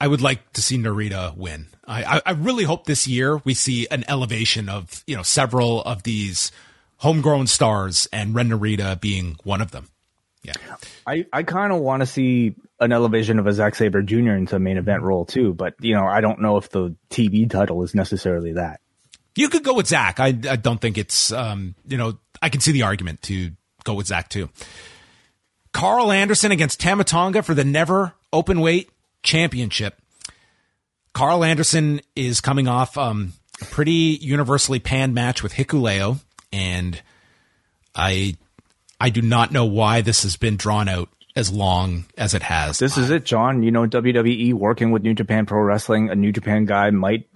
I would like to see Narita win. I, I really hope this year we see an elevation of, you know, several of these homegrown stars and Ren Narita being one of them. Yeah. I, I kind of want to see an elevation of a Zack Sabre Jr. into a main event role too, but you know, I don't know if the TV title is necessarily that. You could go with Zack. I, I don't think it's, um, you know, I can see the argument to go with Zack too. Karl Anderson against Tama Tonga for the never open weight championship. Karl Anderson is coming off um, a pretty universally panned match with Hikuleo, and I I do not know why this has been drawn out as long as it has. This is it, John. You know, WWE working with New Japan Pro Wrestling, a New Japan guy might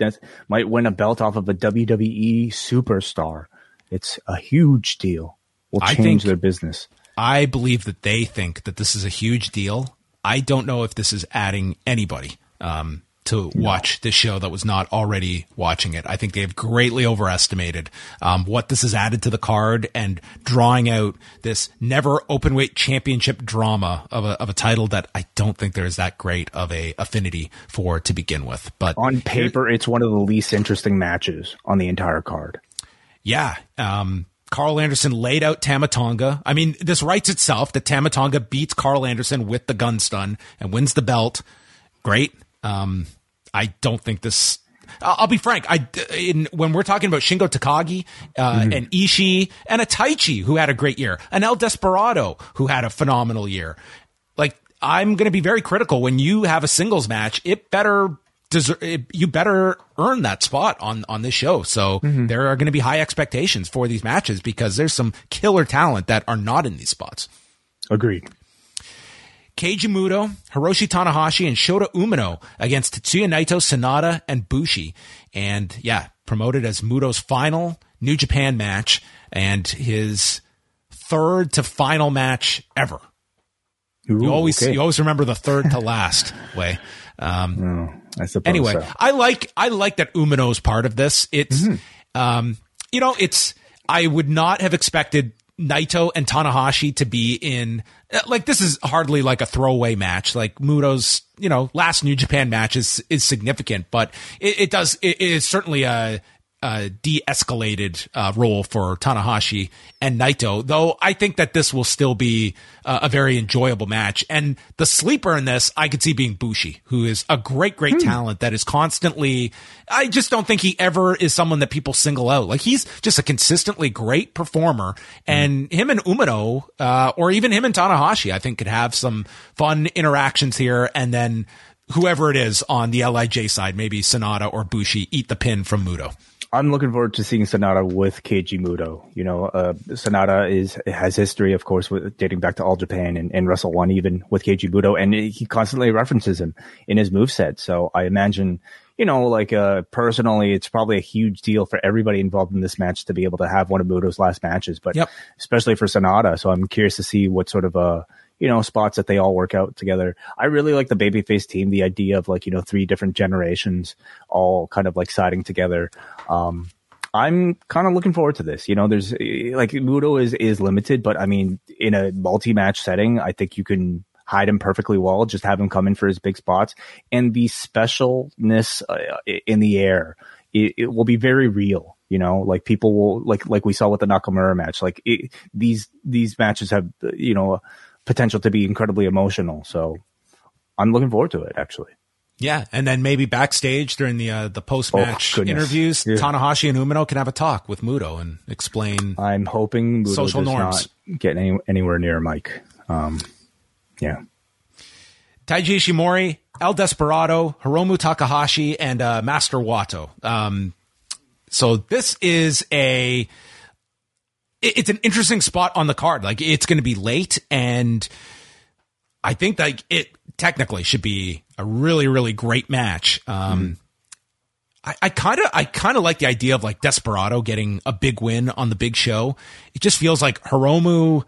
might win a belt off of a WWE superstar. It's a huge deal. Will change think, their business. I believe that they think that this is a huge deal. I don't know if this is adding anybody. Um, to watch this show that was not already watching it. I think they've greatly overestimated um, what this has added to the card and drawing out this never open weight championship drama of a, of a title that I don't think there is that great of a affinity for to begin with. But on paper, it's one of the least interesting matches on the entire card. Yeah. Um, Karl Anderson laid out Tama Tonga. I mean, this writes itself that Tama Tonga beats Karl Anderson with the gun stun and wins the belt. Great. Um, I don't think this. I'll be frank. I in, when we're talking about Shingo Takagi uh, mm-hmm. and Ishii and a Taichi who had a great year, an El Desperado who had a phenomenal year. Like I'm going to be very critical when you have a singles match. It better deserve. You better earn that spot on on this show. So mm-hmm. there are going to be high expectations for these matches because there's some killer talent that are not in these spots. Agreed. Keiji Muto, Hiroshi Tanahashi, and Shota Umino against Tetsuya Naito, Sanada, and Bushi. And yeah, promoted as Muto's final New Japan match and his third to final match ever. Ooh, You always okay. you always remember the third to last way. Um, I suppose anyway, so. I like I like that Umino's part of this. It's Mm-hmm. um you know, it's I would not have expected Naito and Tanahashi to be in uh, like this is hardly like a throwaway match. Like Muto's, you know, last New Japan match is is significant, but it, it does it is certainly a a de-escalated uh, role for Tanahashi and Naito, though I think that this will still be uh, a very enjoyable match. And the sleeper in this, I could see being Bushi, who is a great, great talent that is constantly. I just don't think he ever is someone that people single out. Like he's just a consistently great performer, and him and Umino, uh, or even him and Tanahashi, I think could have some fun interactions here, and then. Whoever it is on the LIJ side, maybe Sanada or Bushi, eat the pin from Muto. I'm looking forward to seeing Sanada with Keiji Muto. You know, uh, Sanada is has history, of course, with dating back to All Japan and, and Wrestle One, even with Keiji Muto, and he constantly references him in his moveset. So I imagine, you know, like uh, personally, it's probably a huge deal for everybody involved in this match to be able to have one of Muto's last matches, but Yep. especially for Sanada. So I'm curious to see what sort of uh you know spots that they all work out together. I really like the babyface team. The idea of like you know three different generations all kind of like siding together. Um, I'm kind of looking forward to this. You know, there's eh, like Muto is is limited, but I mean, in a multi match setting, I think you can hide him perfectly well. Just have him come in for his big spots, and the specialness uh, in the air it, it will be very real. You know, like people will like like we saw with the Nakamura match. Like it, these these matches have you know potential to be incredibly emotional. So I'm looking forward to it. Actually, Yeah, and then maybe backstage during the uh, the post match Oh, interviews, Yeah. Tanahashi and Umino can have a talk with Muto and explain. I'm hoping Muto Social does norms. not get any, anywhere near Mike. Um, yeah. Taiji Ishimori, El Desperado, Hiromu Takahashi, and uh, Master Wato. Um, so this is a it's an interesting spot on the card. Like it's going to be late, and I think like it technically should be a really really great match. Um, I- I kind of, I kind of like the idea of like Desperado getting a big win on the big show. It just feels like Hiromu,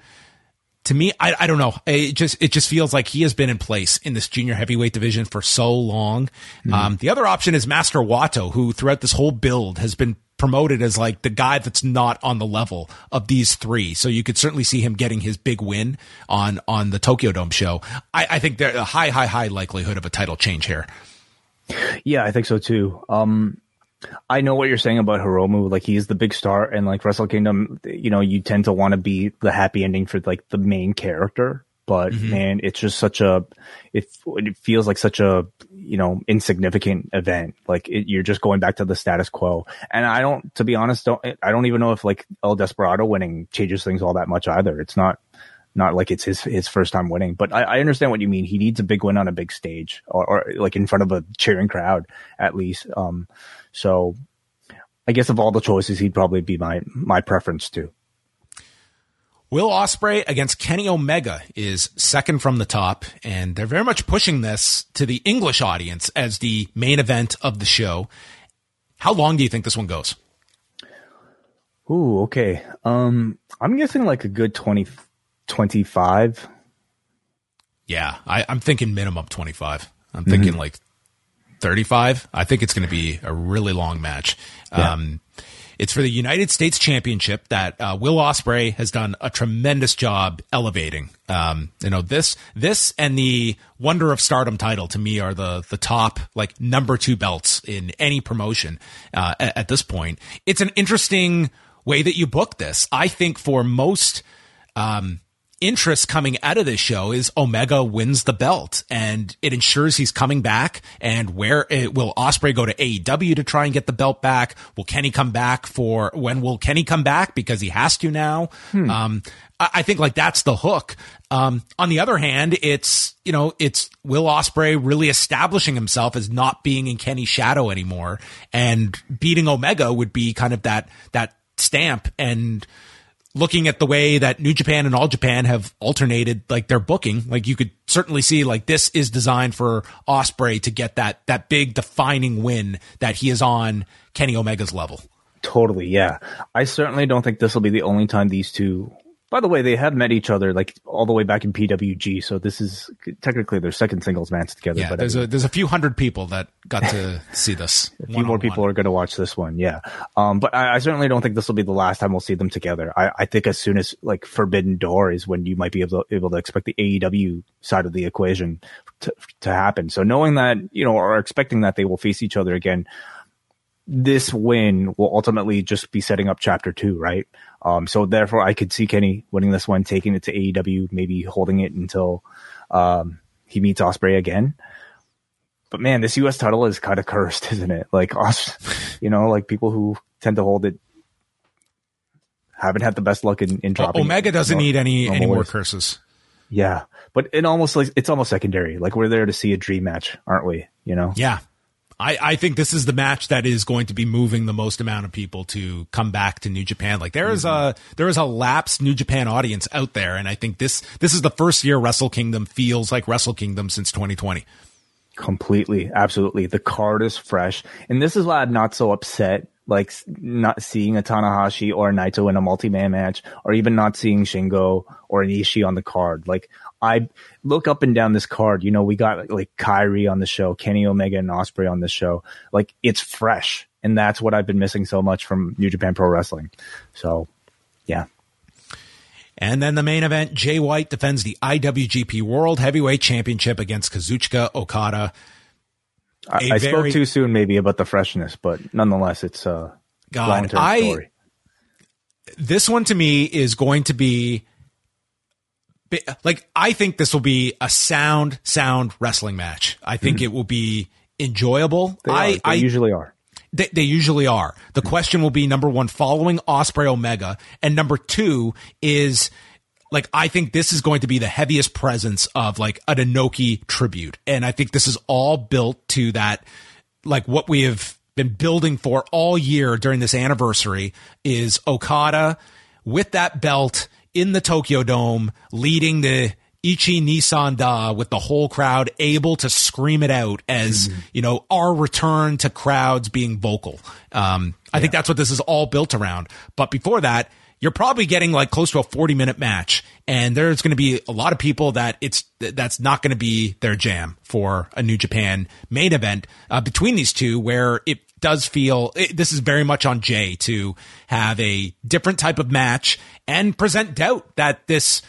to me, I, I don't know. It just, it just feels like he has been in place in this junior heavyweight division for so long. Um, the other option is Master Wato, who throughout this whole build has been promoted as like the guy that's not on the level of these three. So you could certainly see him getting his big win on, on the Tokyo Dome show. I, I think there's a high, high, high likelihood of a title change here. Yeah, I think so too. Um, I know what you're saying about Hiromu. Like he's the big star, and like Wrestle Kingdom, you know, you tend to want to be the happy ending for like the main character. But man, it's just such a, it, it feels like such a, you know, insignificant event. Like it, you're just going back to the status quo. And I don't, to be honest, don't, I don't even know if like El Desperado winning changes things all that much either. It's not, not like it's his his first time winning. But I, I understand what you mean. He needs a big win on a big stage, or, or like in front of a cheering crowd, at least. Um, so I guess of all the choices, he'd probably be my my preference too. Will Ospreay against Kenny Omega is second from the top, and they're very much pushing this to the English audience as the main event of the show. How long do you think this one goes? Ooh, okay. Um, I'm guessing like a good 20, 25. Yeah, I, I'm thinking minimum 25. I'm thinking like 35. I think it's going to be a really long match. Um, it's for the United States Championship that uh, Will Ospreay has done a tremendous job elevating. Um, you know this, this, and the Wonder of Stardom title to me are the the top like number two belts in any promotion uh, at, at this point. It's an interesting way that you book this. I think for most. Um, interest coming out of this show is Omega wins the belt and it ensures he's coming back. And where it, will Ospreay go to AEW to try and get the belt back? Will Kenny come back for when will Kenny come back because he has to now? Um, I, I think like that's the hook. Um, on the other hand, it's, you know, it's Will Ospreay really establishing himself as not being in Kenny's shadow anymore and beating Omega would be kind of that, that stamp and, looking at the way that New Japan and All Japan have alternated like their booking, like you could certainly see like this is designed for Ospreay to get that that big defining win that he is on Kenny Omega's level. Totally, yeah. I certainly don't think this will be the only time these two By the way, they have met each other like all the way back in PWG, so this is technically their second singles match together. Yeah, but there's a there's a few hundred people that got to see this. a few more people are going to watch this one. Yeah. Um, but I, I certainly don't think this will be the last time we'll see them together. I, I think as soon as like Forbidden Door is when you might be able to, able to expect the AEW side of the equation to, to happen. So knowing that, you know, or expecting that they will face each other again, this win will ultimately just be setting up chapter two, right? Um, so therefore I could see Kenny winning this one, taking it to AEW, maybe holding it until, um, he meets Ospreay again. But man, this U.S. title is kind of cursed, isn't it? Like, Os- you know, like people who tend to hold it haven't had the best luck in, in dropping. it. Omega doesn't need any any more curses. Yeah, but it almost like it's almost secondary. Like we're there to see a dream match, aren't we? You know? Yeah. I, I think this is the match that is going to be moving the most amount of people to come back to New Japan. Like there is a mm-hmm. there is a lapsed New Japan audience out there, and I think this this is the first year Wrestle Kingdom feels like Wrestle Kingdom since 2020. Completely, absolutely. The card is fresh, and this is why I'm not so upset. Like not seeing a Tanahashi or a Naito in a multi-man match, or even not seeing Shingo or an Ishii on the card. Like I look up and down this card. You know, we got like Kairi on the show, Kenny Omega and Ospreay on the show. Like it's fresh, and that's what I've been missing so much from New Japan Pro Wrestling. So, yeah, And then the main event, Jay White defends the IWGP World Heavyweight Championship against Kazuchika Okada. I, A I very- spoke too soon maybe about the freshness, but nonetheless, it's a God, I- story. this one to me is going to be like I think this will be a sound sound wrestling match. I think it will be enjoyable. Mm-hmm. They. I They I usually are. they, they usually are. The question will be number one, following Ospreay Omega, and number two is like I think this is going to be the heaviest presence of like an Inoki tribute, and I think this is all built to that like what we have been building for all year during this anniversary is Okada with that belt in the Tokyo Dome leading the Ichi Nissan Da with the whole crowd able to scream it out as, you know, our return to crowds being vocal. Um, I think that's what this is all built around. But before that, you're probably getting like close to a 40 minute match and there's going to be a lot of people that it's that's not going to be their jam for a new japan main event uh, between these two where it does feel it, this is very much on jay to have a different type of match and present doubt that this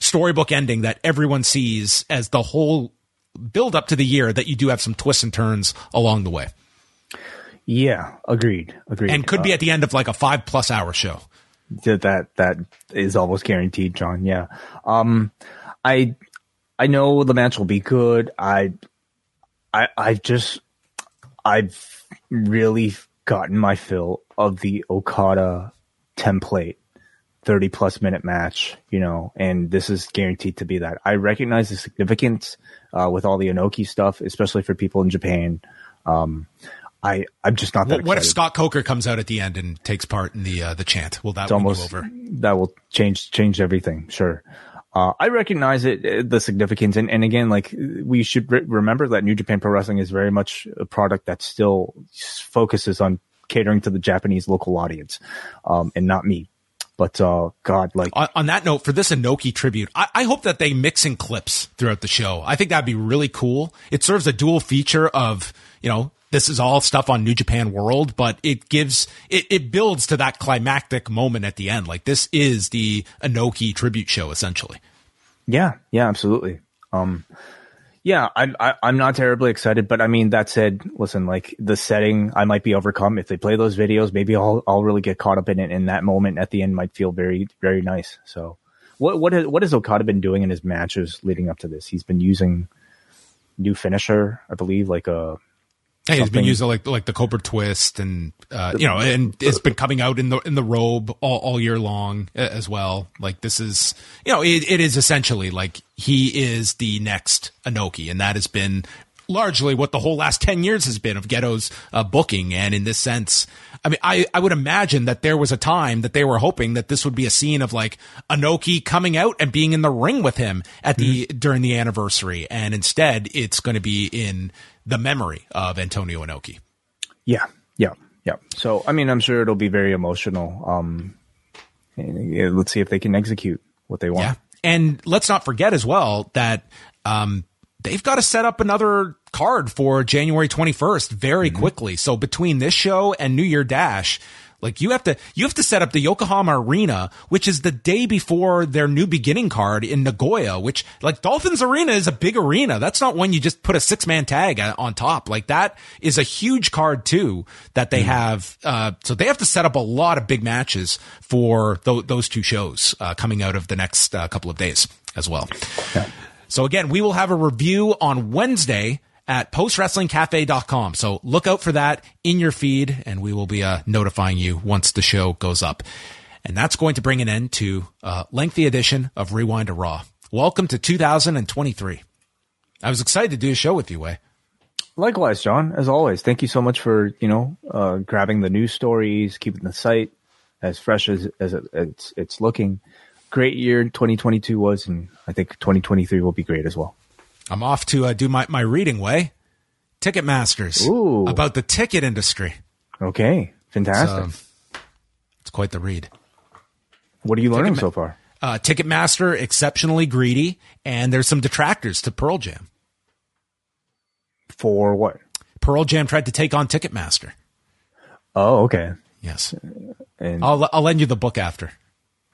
storybook ending that everyone sees as the whole build up to the year that you do have some twists and turns along the way Yeah, agreed, agreed. and could be at the end of like a five plus hour show that that that is almost guaranteed, John. Yeah. Um, I I know the match will be good. I I I just I've really gotten my fill of the Okada template. 30 plus minute match, you know, and this is guaranteed to be that. I recognize the significance uh, with all the Inoki stuff, especially for people in Japan. Um, I, I'm just not that what, what if. Scott Coker comes out at the end and takes part in the uh, the chant? Will that almost over? that will change change everything. Sure. Uh, I recognize it, uh, the significance, and, and again, like we should re- remember that New Japan Pro Wrestling is very much a product that still focuses on catering to the Japanese local audience, um, and not me. But uh, God, like On, on that note, for this Inoki tribute, I, I hope that they mix in clips throughout the show. I think that'd be really cool. It serves a dual feature of you know this is all stuff on New Japan World, but it gives it, it builds to that climactic moment at the end. Like this is the Inoki tribute show essentially. Yeah, yeah, absolutely. Um, yeah, I, I, I'm not terribly excited, but I mean, that said, listen, like the setting, I might be overcome if they play those videos. Maybe I'll, I'll really get caught up in it. And that moment at the end might feel very, very nice. So what, what has, what has Okada been doing in his matches leading up to this? He's been using new finisher, I believe, like a, Yeah, he's been using like like the Cobra Twist, and uh, you know, and it's been coming out in the in the robe all, all year long as well. Like this is, you know, it, it is essentially like he is the next Inoki, and that has been largely what the whole last ten years has been of Gedo's uh, booking. And in this sense, I mean, I I would imagine that there was a time that they were hoping that this would be a scene of like Inoki coming out and being in the ring with him at the during the anniversary, and instead it's going to be in the memory of Antonio Inoki. yeah, yeah, yeah. So, I mean, I'm sure it'll be very emotional. Um, let's see if they can execute what they want. Yeah. And let's not forget as well that um, they've got to set up another card for January 21st very mm-hmm. quickly. So between this show and New Year Dash, like you have to, you have to set up the Yokohama Arena, which is the day before their new beginning card in Nagoya, which like Dolphins Arena is a big arena. That's not one you just put a six man tag on top. Like that is a huge card too that they mm. have. Uh, so they have to set up a lot of big matches for th- those two shows, uh, coming out of the next uh, couple of days as well. Okay. So again, we will have a review on Wednesday at postwrestlingcafe.com. So look out for that in your feed and we will be uh, notifying you once the show goes up. And that's going to bring an end to a lengthy edition of Rewind-A-Raw. Welcome to 2023. I was excited to do a show with you, Wai. Likewise, John, as always. Thank you so much for, you know, uh, grabbing the news stories, keeping the site as fresh as, as it, it's, it's looking. Great year 2022 was, and I think 2023 will be great as well. I'm off to uh, do my, my reading Wai, Ticketmasters Ooh. about the ticket industry. Okay, fantastic. So, it's quite the read. What are you learning so far? Uh, Ticketmaster exceptionally greedy, and there's some detractors to Pearl Jam. For what? Pearl Jam tried to take on Ticketmaster. Oh, okay. Yes. And I'll I'll lend you the book after.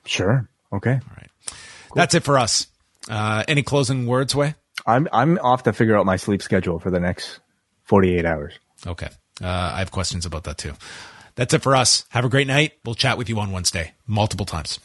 Sure. Okay. All right. Cool. That's it for us. Uh, any closing words, Wai? I'm I'm off to figure out my sleep schedule for the next 48 hours. Okay. Uh, I have questions about that too. That's it for us. Have a great night. We'll chat with you on Wednesday multiple times.